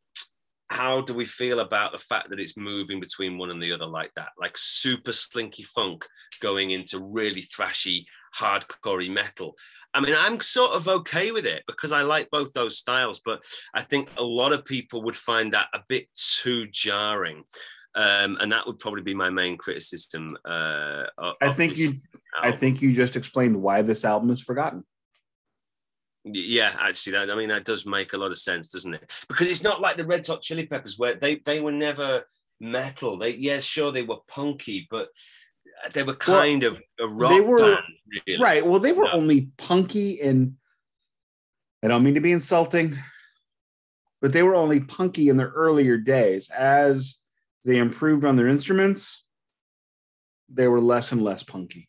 how do we feel about the fact that it's moving between one and the other like that? Like super slinky funk going into really thrashy, hardcorey metal. I mean, I'm sort of okay with it because I like both those styles, but I think a lot of people would find that a bit too jarring. Um, and that would probably be my main criticism. Uh, I think you, I think you just explained why this album is forgotten. Yeah, actually, that I mean that does make a lot of sense, doesn't it? Because it's not like the Red Hot Chili Peppers where they they were never metal. They yeah, sure they were punky, but they were kind well, of a rock they were, band, really. right? Well, they were no. only punky and I don't mean to be insulting, but they were only punky in their earlier days. As they improved on their instruments, they were less and less punky.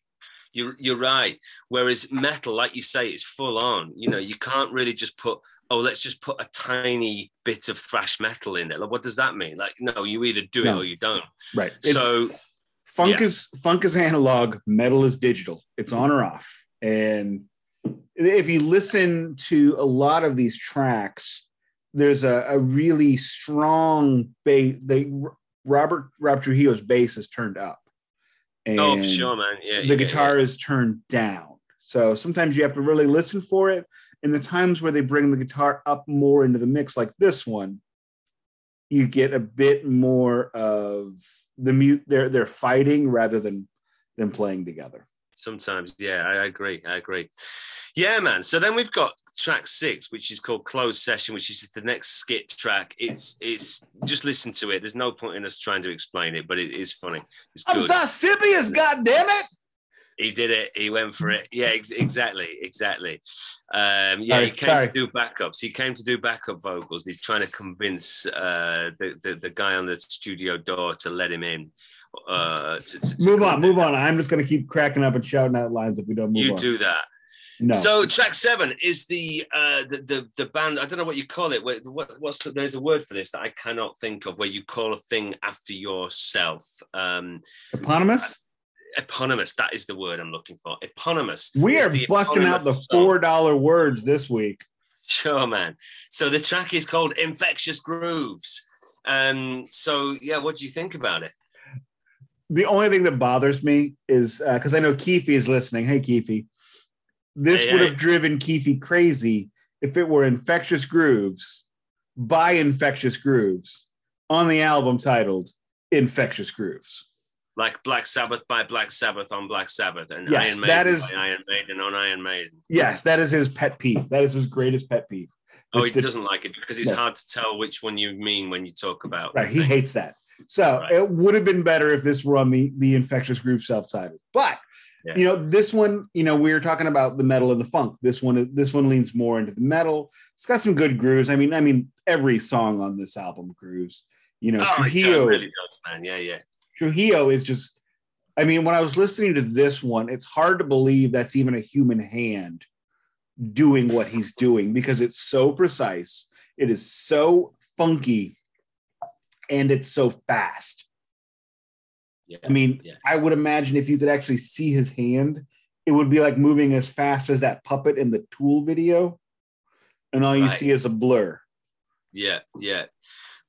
You're you're right. Whereas metal, like you say, is full on. You know, you can't really just put oh, let's just put a tiny bit of thrash metal in there. Like, what does that mean? Like, no, you either do no. it or you don't. Right. So it's, funk yeah. is funk is analog, metal is digital. It's on or off. And if you listen to a lot of these tracks, there's a, a really strong bass. They Robert Rob Trujillo's bass is turned up. And oh, for sure, man. Yeah. The yeah, guitar yeah. is turned down. So sometimes you have to really listen for it. And the times where they bring the guitar up more into the mix, like this one, you get a bit more of the mute. They're they're fighting rather than than playing together. Sometimes, yeah, I agree. I agree. Yeah, man. So then we've got track six, which is called Closed Session, which is the next skit track. It's it's just listen to it. There's no point in us trying to explain it, but it is funny. It's I'm Sarsippius, God damn it! He did it. He went for it. Yeah, ex- exactly, exactly. Um, yeah, he came sorry. to do backups. He came to do backup vocals. He's trying to convince uh, the, the the guy on the studio door to let him in. Uh, to, to, move on, move on. I'm just going to keep cracking up and shouting out lines if we don't move you on. do that. No. So track seven is the uh the, the the band. I don't know what you call it. What, what's there's a word for this that I cannot think of where you call a thing after yourself. Um, eponymous. Uh, eponymous. That is the word I'm looking for. Eponymous. We are busting out the four dollar words this week. Sure, man. So the track is called Infectious Grooves. Um. So yeah, what do you think about it? The only thing that bothers me is because uh, I know Keefe is listening. Hey, Keefe this hey, would have driven Keefe crazy if it were Infectious Grooves by Infectious Grooves on the album titled Infectious Grooves. Like Black Sabbath by Black Sabbath on Black Sabbath and yes, Iron Maiden that is, Iron Maiden on Iron Maiden. Yes, that is his pet peeve. That is his greatest pet peeve. Oh, he doesn't like it because it's no. hard to tell which one you mean when you talk about. Right, he hates that. So right. it would have been better if this were on the the Infectious Groove self-titled. But yeah. You know, this one, you know, we were talking about the metal and the funk. This one, this one leans more into the metal. It's got some good grooves. I mean, I mean, every song on this album grooves. You know, oh, Trujillo really does, man. Yeah, yeah. Trujillo is just. I mean, when I was listening to this one, it's hard to believe that's even a human hand doing what he's doing because it's so precise. It is so funky, and it's so fast yeah. I mean, yeah. I would imagine if you could actually see his hand, it would be like moving as fast as that puppet in the Tool video, and all you right. see is a blur. Yeah, yeah.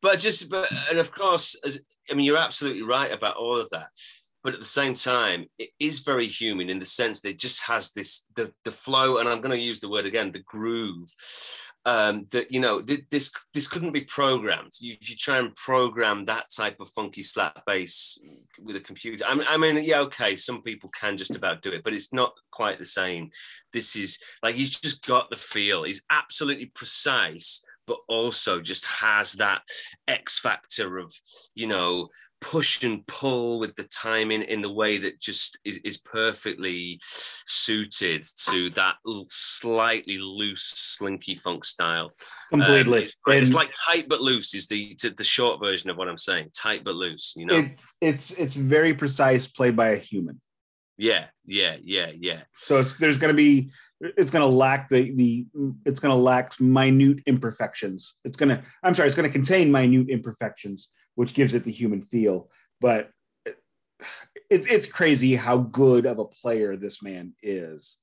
But just, but, and of course, as, I mean, you're absolutely right about all of that. But at the same time, it is very human in the sense that it just has this the the flow, and I'm going to use the word again, the groove um, that you know th- this this couldn't be programmed. You, if you try and program that type of funky slap bass with a computer, I I mean, yeah, okay, some people can just about do it, but it's not quite the same. This is like he's just got the feel. He's absolutely precise, but also just has that X factor of you know push and pull with the timing in the way that just is, is perfectly suited to that slightly loose slinky funk style. Completely. um, it's, it's, like tight but loose is the the short version of what i'm saying tight but loose you know? It's it's it's very precise played by a human. Yeah yeah yeah yeah. So it's there's going to be it's going to lack the the it's going to lack minute imperfections. It's going to i'm sorry it's going to contain minute imperfections which gives it the human feel. But it's it's crazy how good of a player this man is.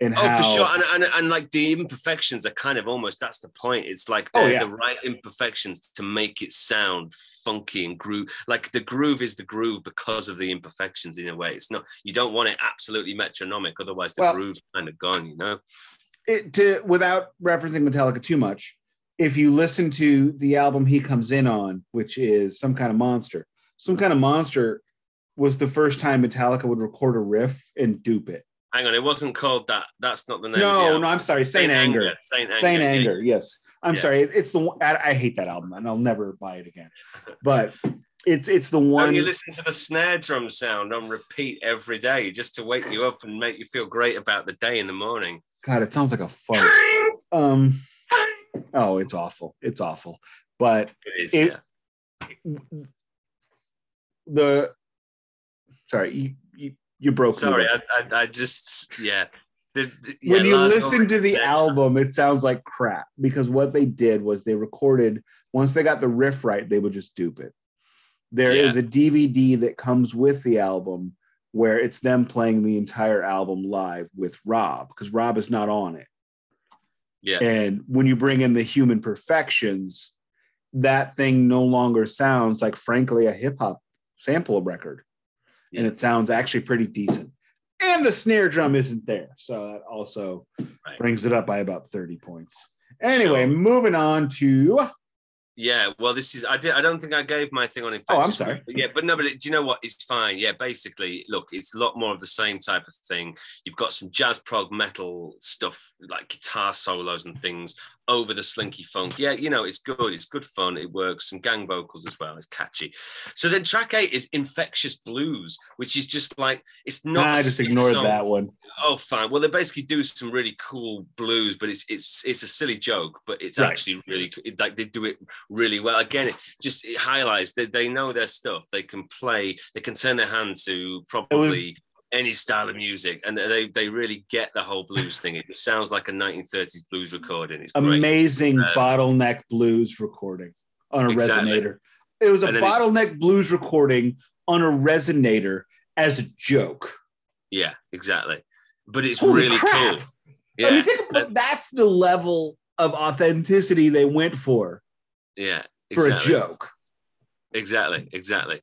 and Oh, how for sure, and, and and like the imperfections are kind of almost that's the point. It's like Oh, yeah. the right imperfections to make it sound funky and groove. Like the groove is the groove because of the imperfections in a way. It's not you don't want it absolutely metronomic, otherwise the Well- groove's kind of gone. You know? it, to without referencing Metallica too much, if you listen to the album he comes in on, which is some kind of monster, some kind of monster was the first time Metallica would record a riff and dupe it. Hang on, it wasn't called that. That's not the name. of the No, no, I'm sorry, Saint, Anger. Saint Anger. Saint. Anger. Yes, I'm Yeah. sorry. It's the one. I, I hate that album, and I'll never buy it again. But it's it's the one. you listen to the snare drum sound on repeat every day just to wake you up and make you feel great about the day in the morning. God, it sounds like a fart. Um. Oh, it's awful. It's awful. But It is, It- yeah. the sorry, you you, you broke. Sorry. I, I, I just yeah. The, the- when yeah, you listen to the album, it sounds like crap because what they did was they recorded once they got the riff right, they would just dupe it. There is Yeah. a DVD that comes with the album where it's them playing the entire album live with Rob because Rob is not on it. Yeah, And when you bring in the human perfections, that thing no longer sounds like, frankly, a hip hop sample record. And it sounds actually pretty decent. And the snare drum isn't there. So that also Right. brings it up by about 30 points. Anyway, Sure. moving on to yeah. Well, this is I did. I don't think I gave my thing on Oh. I'm sorry. But yeah, but no, but it, do you know what? It's fine. Yeah, basically, look, it's a lot more of the same type of thing. You've got some jazz prog metal stuff like guitar solos and things over the slinky funk. Yeah, you know, it's good. It's good fun. It works. Some gang vocals as well. It's catchy. So then track eight is Infectious Blues, which is just like it's not. Nah, I just ignored song. that one. Oh, fine. Well, they basically do some really cool blues, but it's it's it's a silly joke, but it's Right. actually really like they do it really well. Again, it just it highlights that they know their stuff. They can play. They can turn their hand to probably any style of music, and they they really get the whole blues thing. It sounds like a 1930s blues recording. It's. Amazing Um, bottleneck blues recording on a Exactly. resonator. It was a bottleneck blues recording on a resonator as a joke. Yeah, exactly. But it's Holy really crap. cool. I mean, think about that's the level of authenticity they went for yeah. for a joke. Exactly, exactly.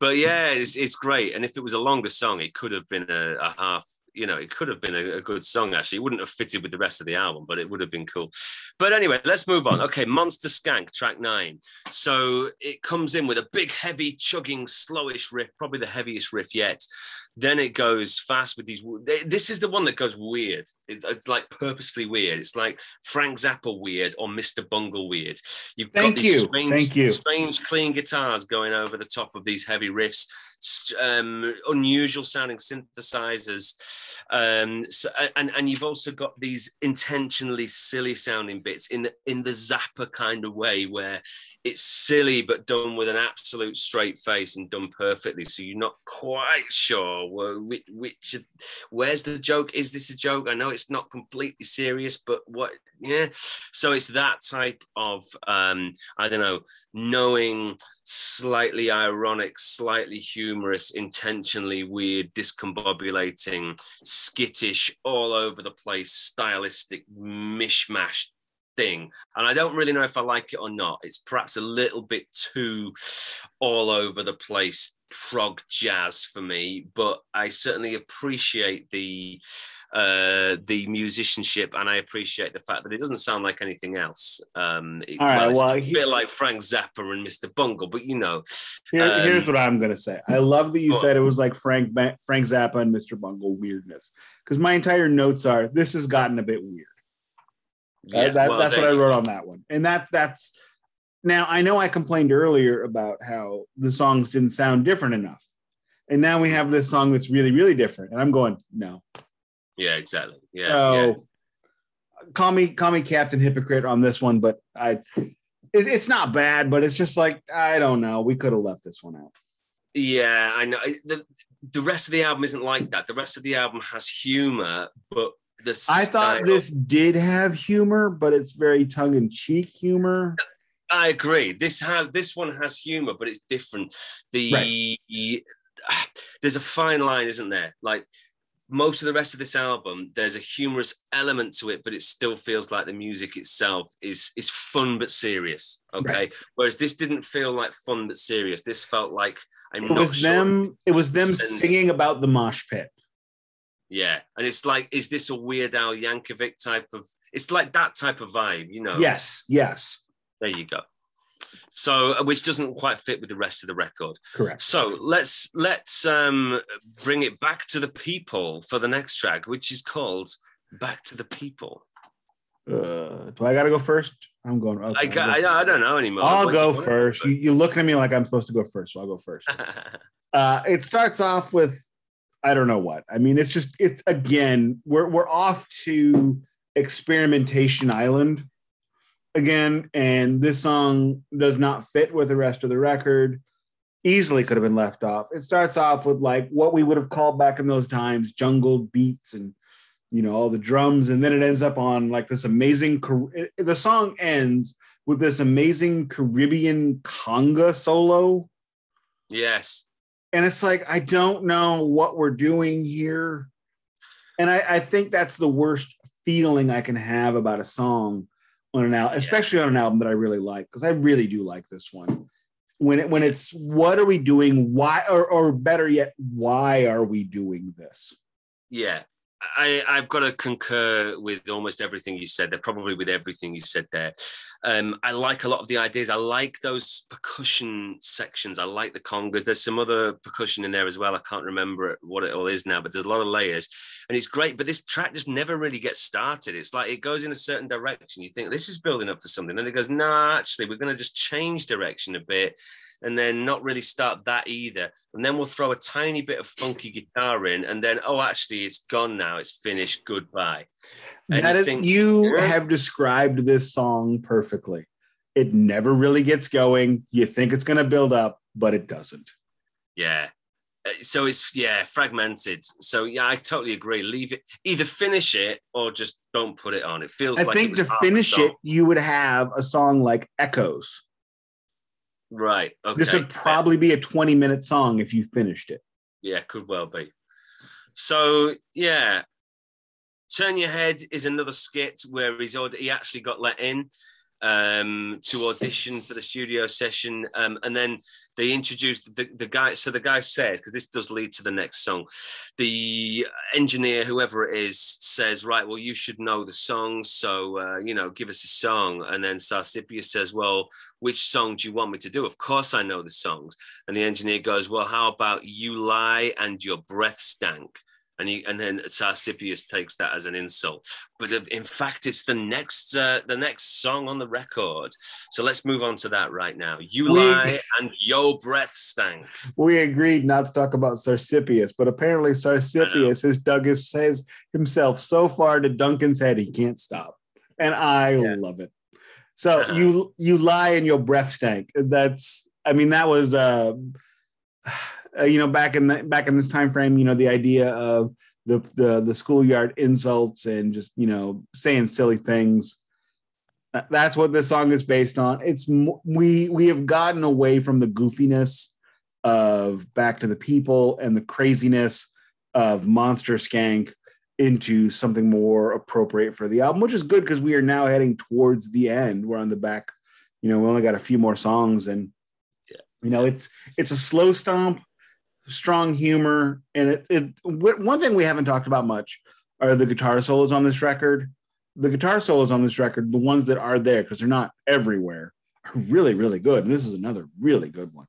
But yeah, it's, it's great. And if it was a longer song, it could have been a, a half, you know, it could have been a, a good song actually. It wouldn't have fitted with the rest of the album, but it would have been cool. But anyway, let's move on. Okay, Monster Skank, track nine. So it comes in with a big, heavy, chugging, slowish riff, probably the heaviest riff yet. Then it goes fast with these. This is the one that goes weird. It's, it's like purposefully weird. It's like Frank Zappa weird or Mr. Bungle weird. You've Thank got these you. strange, Thank you. strange, clean guitars going over the top of these heavy riffs, um, unusual sounding synthesizers, um, so, and and you've also got these intentionally silly sounding bits in the in the Zappa kind of way where it's silly but done with an absolute straight face and done perfectly. So you're not quite sure which, which where's the joke? Is this a joke? I know it's not completely serious, but what? Yeah. So it's that type of um, I don't know, knowing, slightly ironic, slightly humorous, intentionally weird, discombobulating, skittish, all over the place, stylistic mishmash thing. And I don't really know if I like it or not. It's perhaps a little bit too all over the place prog jazz for me, but I certainly appreciate the uh the musicianship and I appreciate the fact that it doesn't sound like anything else. Um it, All right, it's well, a he- bit like Frank Zappa and Mr. Bungle, but you know, Here- Um, here's what I'm gonna say. I love that you on. said it was like Frank Frank Zappa and Mr. Bungle weirdness, because my entire notes are this has gotten a bit weird. Uh, that, well, that's what I wrote on that one, and that that's now I know I complained earlier about how the songs didn't sound different enough, and now we have this song that's really really different, and I'm going no. Yeah, exactly. Yeah, so yeah. call me call me Captain Hypocrite on this one, but I it, it's not bad, but it's just like I don't know. We could have left this one out. Yeah, I know. The, the rest of the album isn't like that. The rest of the album has humor, but the I thought this did have humor, but it's very tongue in cheek humor. I agree. This has this one has humor, but it's different. The there's a fine line, isn't there? Like most of the rest of this album, there's a humorous element to it, but it still feels like the music itself is is fun but serious. Okay, right. whereas this didn't feel like fun but serious. This felt like I'm it was sure them. It was them singing about the mosh pit. Yeah, and it's like, is this a Weird Al Yankovic type of? It's like that type of vibe, you know. Yes, yes. There you go. So, uh, which doesn't quite fit with the rest of the record. Correct. So let's let's um, bring it back to the people for the next track, which is called "Back to the People." Uh, do I gotta go first? I'm going. Okay, I, I, I, don't know anymore. I'll what go first. You, you're looking at me like I'm supposed to go first, so I'll go first. uh, it starts off with I don't know what. I mean, it's just it's again we're we're off to experimentation island again, and this song does not fit with the rest of the record. Easily could have been left off. It starts off with like what we would have called back in those times jungle beats and you know all the drums, and then it ends up on like this amazing. The song ends with this amazing Caribbean conga solo. Yes and it's like i don't know what we're doing here. And I, I, think that's the worst feeling i can have about a song on an album especially on an album that i really like because i really do like this one. When it when it's what are we doing? Why or, or better yet why are we doing this? Yeah I, I've got to concur with almost everything you said there, probably with everything you said there. Um, I like a lot of the ideas. I like those percussion sections. I like the congas. There's some other percussion in there as well. I can't remember what it all is now, but there's a lot of layers and it's great. But this track just never really gets started. It's like it goes in a certain direction. You think this is building up to something. And it goes, nah, actually, we're going to just change direction a bit and then not really start that either. And then we'll throw a tiny bit of funky guitar in, and then oh, actually, it's gone now. It's finished. Goodbye. And that you, is, think, you yeah. have described this song perfectly. It never really gets going. You think it's going to build up, but it doesn't. Yeah. Uh, so it's yeah fragmented. So yeah, I totally agree. Leave it. Either finish it or just don't put it on. It feels. I like think to finish it, you would have a song like Echoes Right. Okay. This would probably be a 20 minute song if you finished it. Yeah, could well be. So yeah, Turn Your Head is another skit where he's he actually got let in um, to audition for the studio session. Um, and then they introduced the, the guy. So the guy says, because this does lead to the next song, the engineer, whoever it is, says, Right, well, you should know the songs. So, uh, you know, give us a song. And then Sarsippius says, Well, which song do you want me to do? Of course, I know the songs. And the engineer goes, Well, how about You Lie and Your Breath Stank? And he and then Sarsippius takes that as an insult. But in fact, it's the next uh, the next song on the record. So let's move on to that right now. You we, lie and your breath stank. We agreed not to talk about Sarsippius, but apparently Sarsippius has dug his says himself so far to Duncan's head he can't stop, and I yeah. love it. So uh-huh. you you lie and your breath stank. That's I mean that was. Uh, uh, you know, back in the, back in this time frame, you know, the idea of the the the schoolyard insults and just you know saying silly things. That's what this song is based on. It's we we have gotten away from the goofiness of Back to the People and the craziness of Monster Skank into something more appropriate for the album, which is good because we are now heading towards the end. We're on the back, you know, we only got a few more songs and yeah. you know, it's it's a slow stomp strong humor, and it, it one thing we haven't talked about much are the guitar solos on this record. The guitar solos on this record, the ones that are there because they're not everywhere, are really really good. And this is another really good one.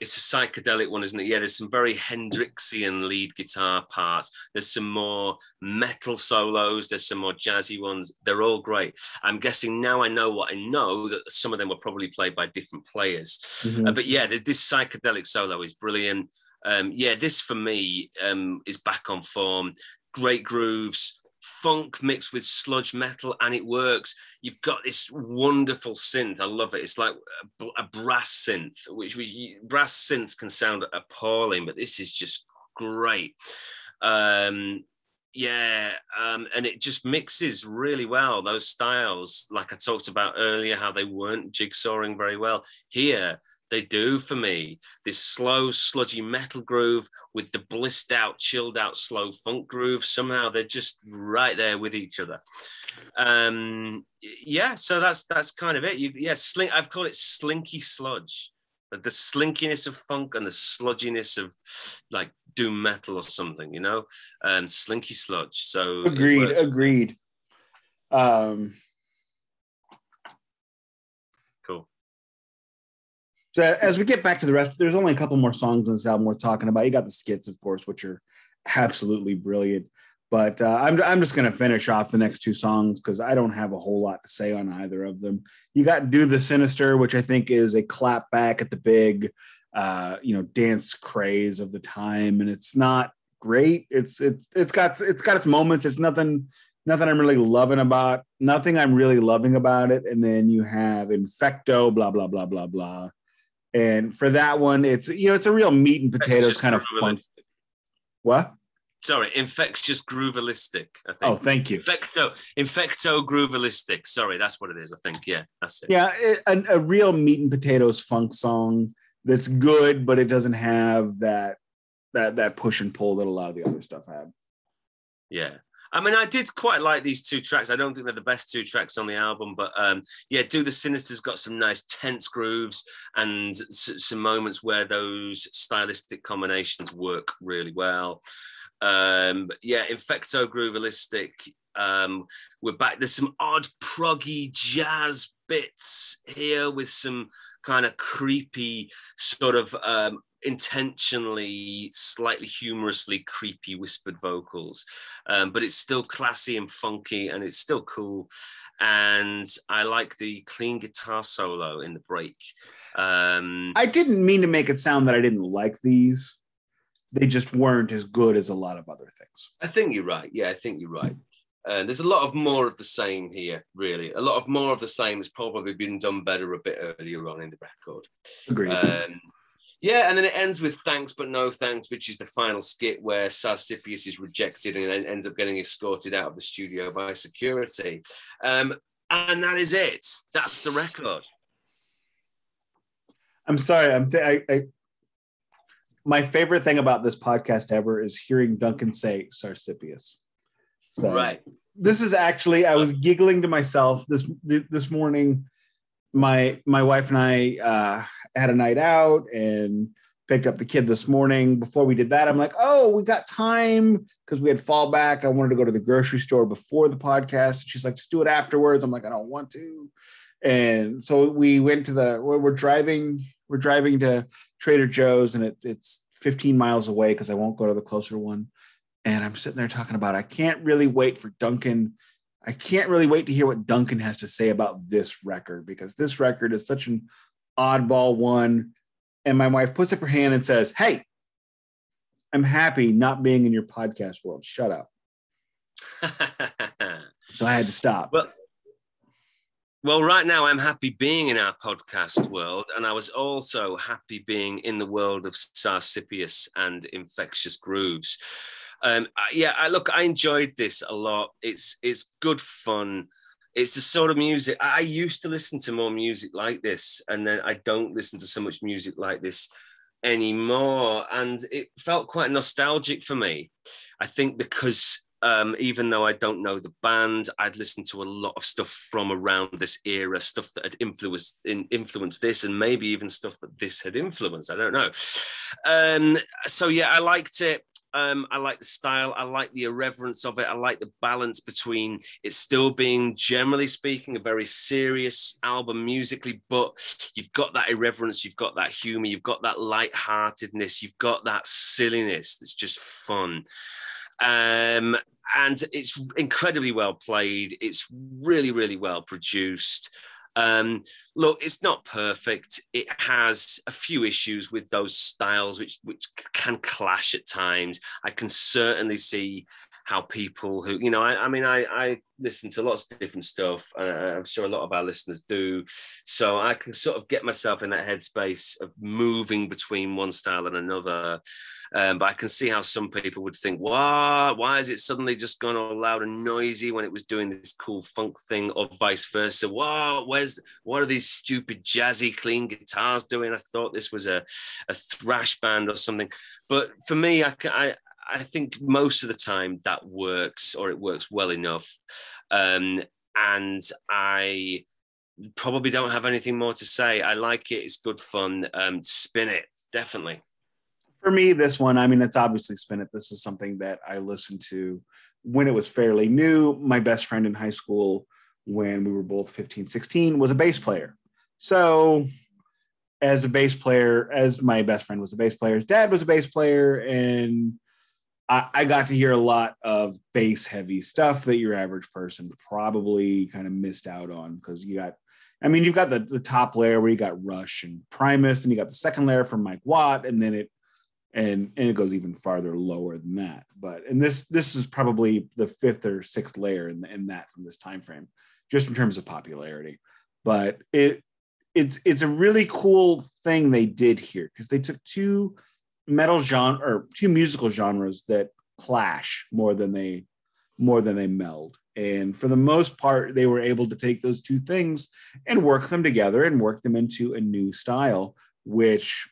It's a psychedelic one, isn't it? Yeah, there's some very Hendrixian lead guitar parts. There's some more metal solos. There's some more jazzy ones. They're all great. I'm guessing now I know what I know that some of them were probably played by different players. Mm-hmm. Uh, but yeah, this psychedelic solo is brilliant um, yeah, this for me um, is back on form. Great grooves, funk mixed with sludge metal, and it works. You've got this wonderful synth. I love it. It's like a, a brass synth, which we brass synths can sound appalling, but this is just great. Um, yeah, um, and it just mixes really well those styles. Like I talked about earlier, how they weren't jigsawing very well. Here, They do for me. This slow, sludgy metal groove with the blissed out, chilled out, slow funk groove. Somehow they're just right there with each other. Um, yeah, so that's that's kind of it. You, yeah, slink. I've called it slinky sludge. The slinkiness of funk and the sludginess of like doom metal or something, you know, and slinky sludge. So agreed, agreed. Um, cool. So as we get back to the rest, there's only a couple more songs on this album we're talking about. You got the skits, of course, which are absolutely brilliant. But uh, I'm, I'm just going to finish off the next two songs because I don't have a whole lot to say on either of them. You got Do the Sinister, which I think is a clap back at the big, uh, you know, dance craze of the time, and it's not great. It's it's it's got it's got its moments. It's nothing nothing I'm really loving about nothing I'm really loving about it. And then you have Infecto, blah blah blah blah blah. And for that one, it's you know it's a real meat and potatoes kind of fun. What? sorry, infectious groovalistic. I think. Oh, thank you. Infecto, infecto groovalistic. Sorry, that's what it is. I think. Yeah, that's it. Yeah, a, a, real meat and potatoes funk song that's good, but it doesn't have that that that push and pull that a lot of the other stuff had. Yeah. I mean, I did quite like these two tracks. I don't think they're the best two tracks on the album, but um, yeah, Do the Sinister's got some nice tense grooves and s- some moments where those stylistic combinations work really well. Um, yeah, Infecto Groovalistic. Um, we're back. There's some odd proggy jazz bits here with some kind of creepy, sort of um, intentionally, slightly humorously creepy whispered vocals. Um, but it's still classy and funky and it's still cool. And I like the clean guitar solo in the break. Um, I didn't mean to make it sound that I didn't like these they just weren't as good as a lot of other things. I think you're right. Yeah, I think you're right. Uh, there's a lot of more of the same here, really. A lot of more of the same has probably been done better a bit earlier on in the record. Agreed. Um, yeah, and then it ends with thanks but no thanks, which is the final skit where Sarsippius is rejected and ends up getting escorted out of the studio by security. Um, and that is it. That's the record. I'm sorry. I'm th- I, I my favorite thing about this podcast ever is hearing Duncan say Sarsippius. So right. This is actually I was giggling to myself this this morning. My my wife and I uh, had a night out and picked up the kid this morning. Before we did that, I'm like, oh, we got time because we had fallback. I wanted to go to the grocery store before the podcast. She's like, just do it afterwards. I'm like, I don't want to. And so we went to the. We're driving. We're driving to Trader Joe's and it, it's 15 miles away because I won't go to the closer one. And I'm sitting there talking about I can't really wait for Duncan. I can't really wait to hear what Duncan has to say about this record because this record is such an oddball one. And my wife puts up her hand and says, Hey, I'm happy not being in your podcast world. Shut up. so I had to stop. Well, well, right now I'm happy being in our podcast world, and I was also happy being in the world of Sarsippius and infectious grooves. Yeah, I look, I enjoyed this a lot. It's it's good fun. It's the sort of music I used to listen to more music like this, and then I don't listen to so much music like this anymore. And it felt quite nostalgic for me. I think because um, even though I don't know the band, I'd listened to a lot of stuff from around this era, stuff that had influenced in, influenced this, and maybe even stuff that this had influenced. I don't know. Um, so yeah, I liked it. Um, I like the style. I like the irreverence of it. I like the balance between it still being, generally speaking, a very serious album musically, but you've got that irreverence, you've got that humor, you've got that lightheartedness, you've got that silliness that's just fun. Um, and it's incredibly well played. It's really, really well produced. Um, look, it's not perfect. It has a few issues with those styles, which which can clash at times. I can certainly see how people who you know I, I mean I, I listen to lots of different stuff and I'm sure a lot of our listeners do so I can sort of get myself in that headspace of moving between one style and another um, but I can see how some people would think, "What? Why is it suddenly just gone all loud and noisy when it was doing this cool funk thing, or vice versa? What? Where's what are these stupid jazzy clean guitars doing? I thought this was a, a thrash band or something." But for me, I, I I think most of the time that works, or it works well enough, um, and I probably don't have anything more to say. I like it; it's good fun. Um, spin it, definitely for me, this one, I mean, it's obviously Spin It. This is something that I listened to when it was fairly new. My best friend in high school, when we were both 15, 16, was a bass player. So, as a bass player, as my best friend was a bass player, his dad was a bass player, and I, I got to hear a lot of bass heavy stuff that your average person probably kind of missed out on because you got I mean, you've got the, the top layer where you got Rush and Primus, and you got the second layer from Mike Watt, and then it and and it goes even farther lower than that. But and this this is probably the fifth or sixth layer in, in that from this time frame just in terms of popularity. But it it's it's a really cool thing they did here because they took two metal genre or two musical genres that clash more than they more than they meld and for the most part they were able to take those two things and work them together and work them into a new style which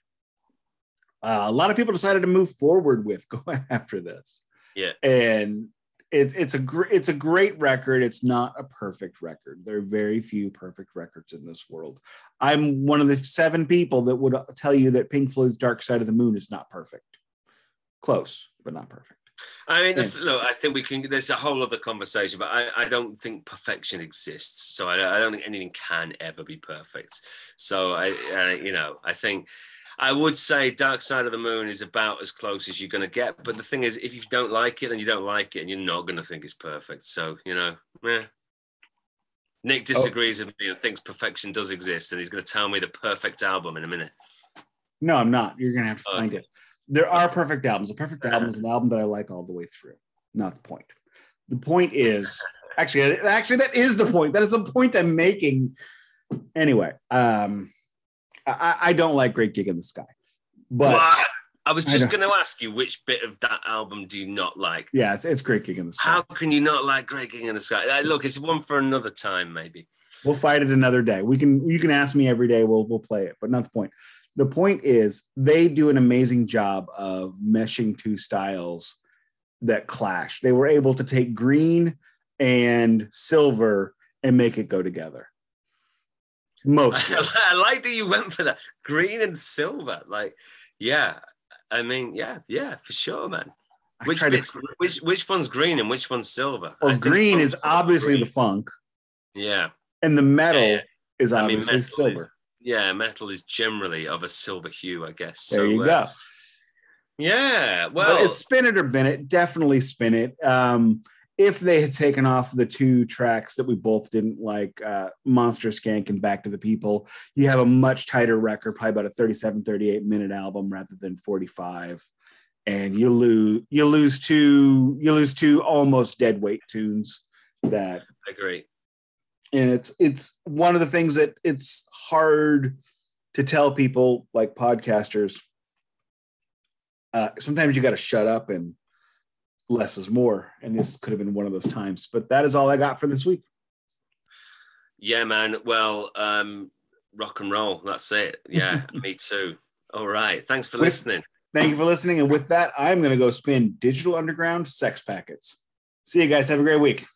uh, a lot of people decided to move forward with going after this. Yeah, and it's it's a great it's a great record. It's not a perfect record. There are very few perfect records in this world. I'm one of the seven people that would uh, tell you that Pink Floyd's Dark Side of the Moon is not perfect. Close, but not perfect. I mean, yeah. look, I think we can. There's a whole other conversation, but I, I don't think perfection exists. So I, I don't think anything can ever be perfect. So I, I you know, I think I would say Dark Side of the Moon is about as close as you're going to get. But the thing is, if you don't like it, then you don't like it, and you're not going to think it's perfect. So you know, yeah. Nick oh. disagrees oh. with me and thinks perfection does exist, and he's going to tell me the perfect album in a minute. No, I'm not. You're going to have to find it. There are perfect albums. A perfect album is an album that I like all the way through. Not the point. The point is actually, actually, that is the point. That is the point I'm making. Anyway, um, I, I don't like Great Gig in the Sky, but what? I was just going to ask you which bit of that album do you not like? Yeah, it's, it's Great Gig in the Sky. How can you not like Great Gig in the Sky? Look, it's one for another time, maybe. We'll fight it another day. We can you can ask me every day. We'll we'll play it, but not the point. The point is they do an amazing job of meshing two styles that clash. They were able to take green and silver and make it go together. Mostly. I like that you went for that green and silver. Like, yeah. I mean, yeah, yeah, for sure, man. Which, bit, to... which which one's green and which one's silver? Well, green is obviously green. the funk. Yeah. And the metal yeah, yeah. is obviously I mean, silver. Is, yeah, metal is generally of a silver hue, I guess. There so, you uh, go. Yeah, well, but it's spin it or bin it. Definitely spin it. Um, if they had taken off the two tracks that we both didn't like, uh, Monster Skank and Back to the People, you have a much tighter record, probably about a 37, 38 minute album rather than 45. And you lose you lose two you lose two almost dead weight tunes that I agree. And it's it's one of the things that it's hard to tell people like podcasters. Uh, sometimes you got to shut up and less is more. And this could have been one of those times. But that is all I got for this week. Yeah, man. Well, um, rock and roll. That's it. Yeah, me too. All right. Thanks for with, listening. Thank you for listening. And with that, I'm going to go spin Digital Underground Sex Packets. See you guys. Have a great week.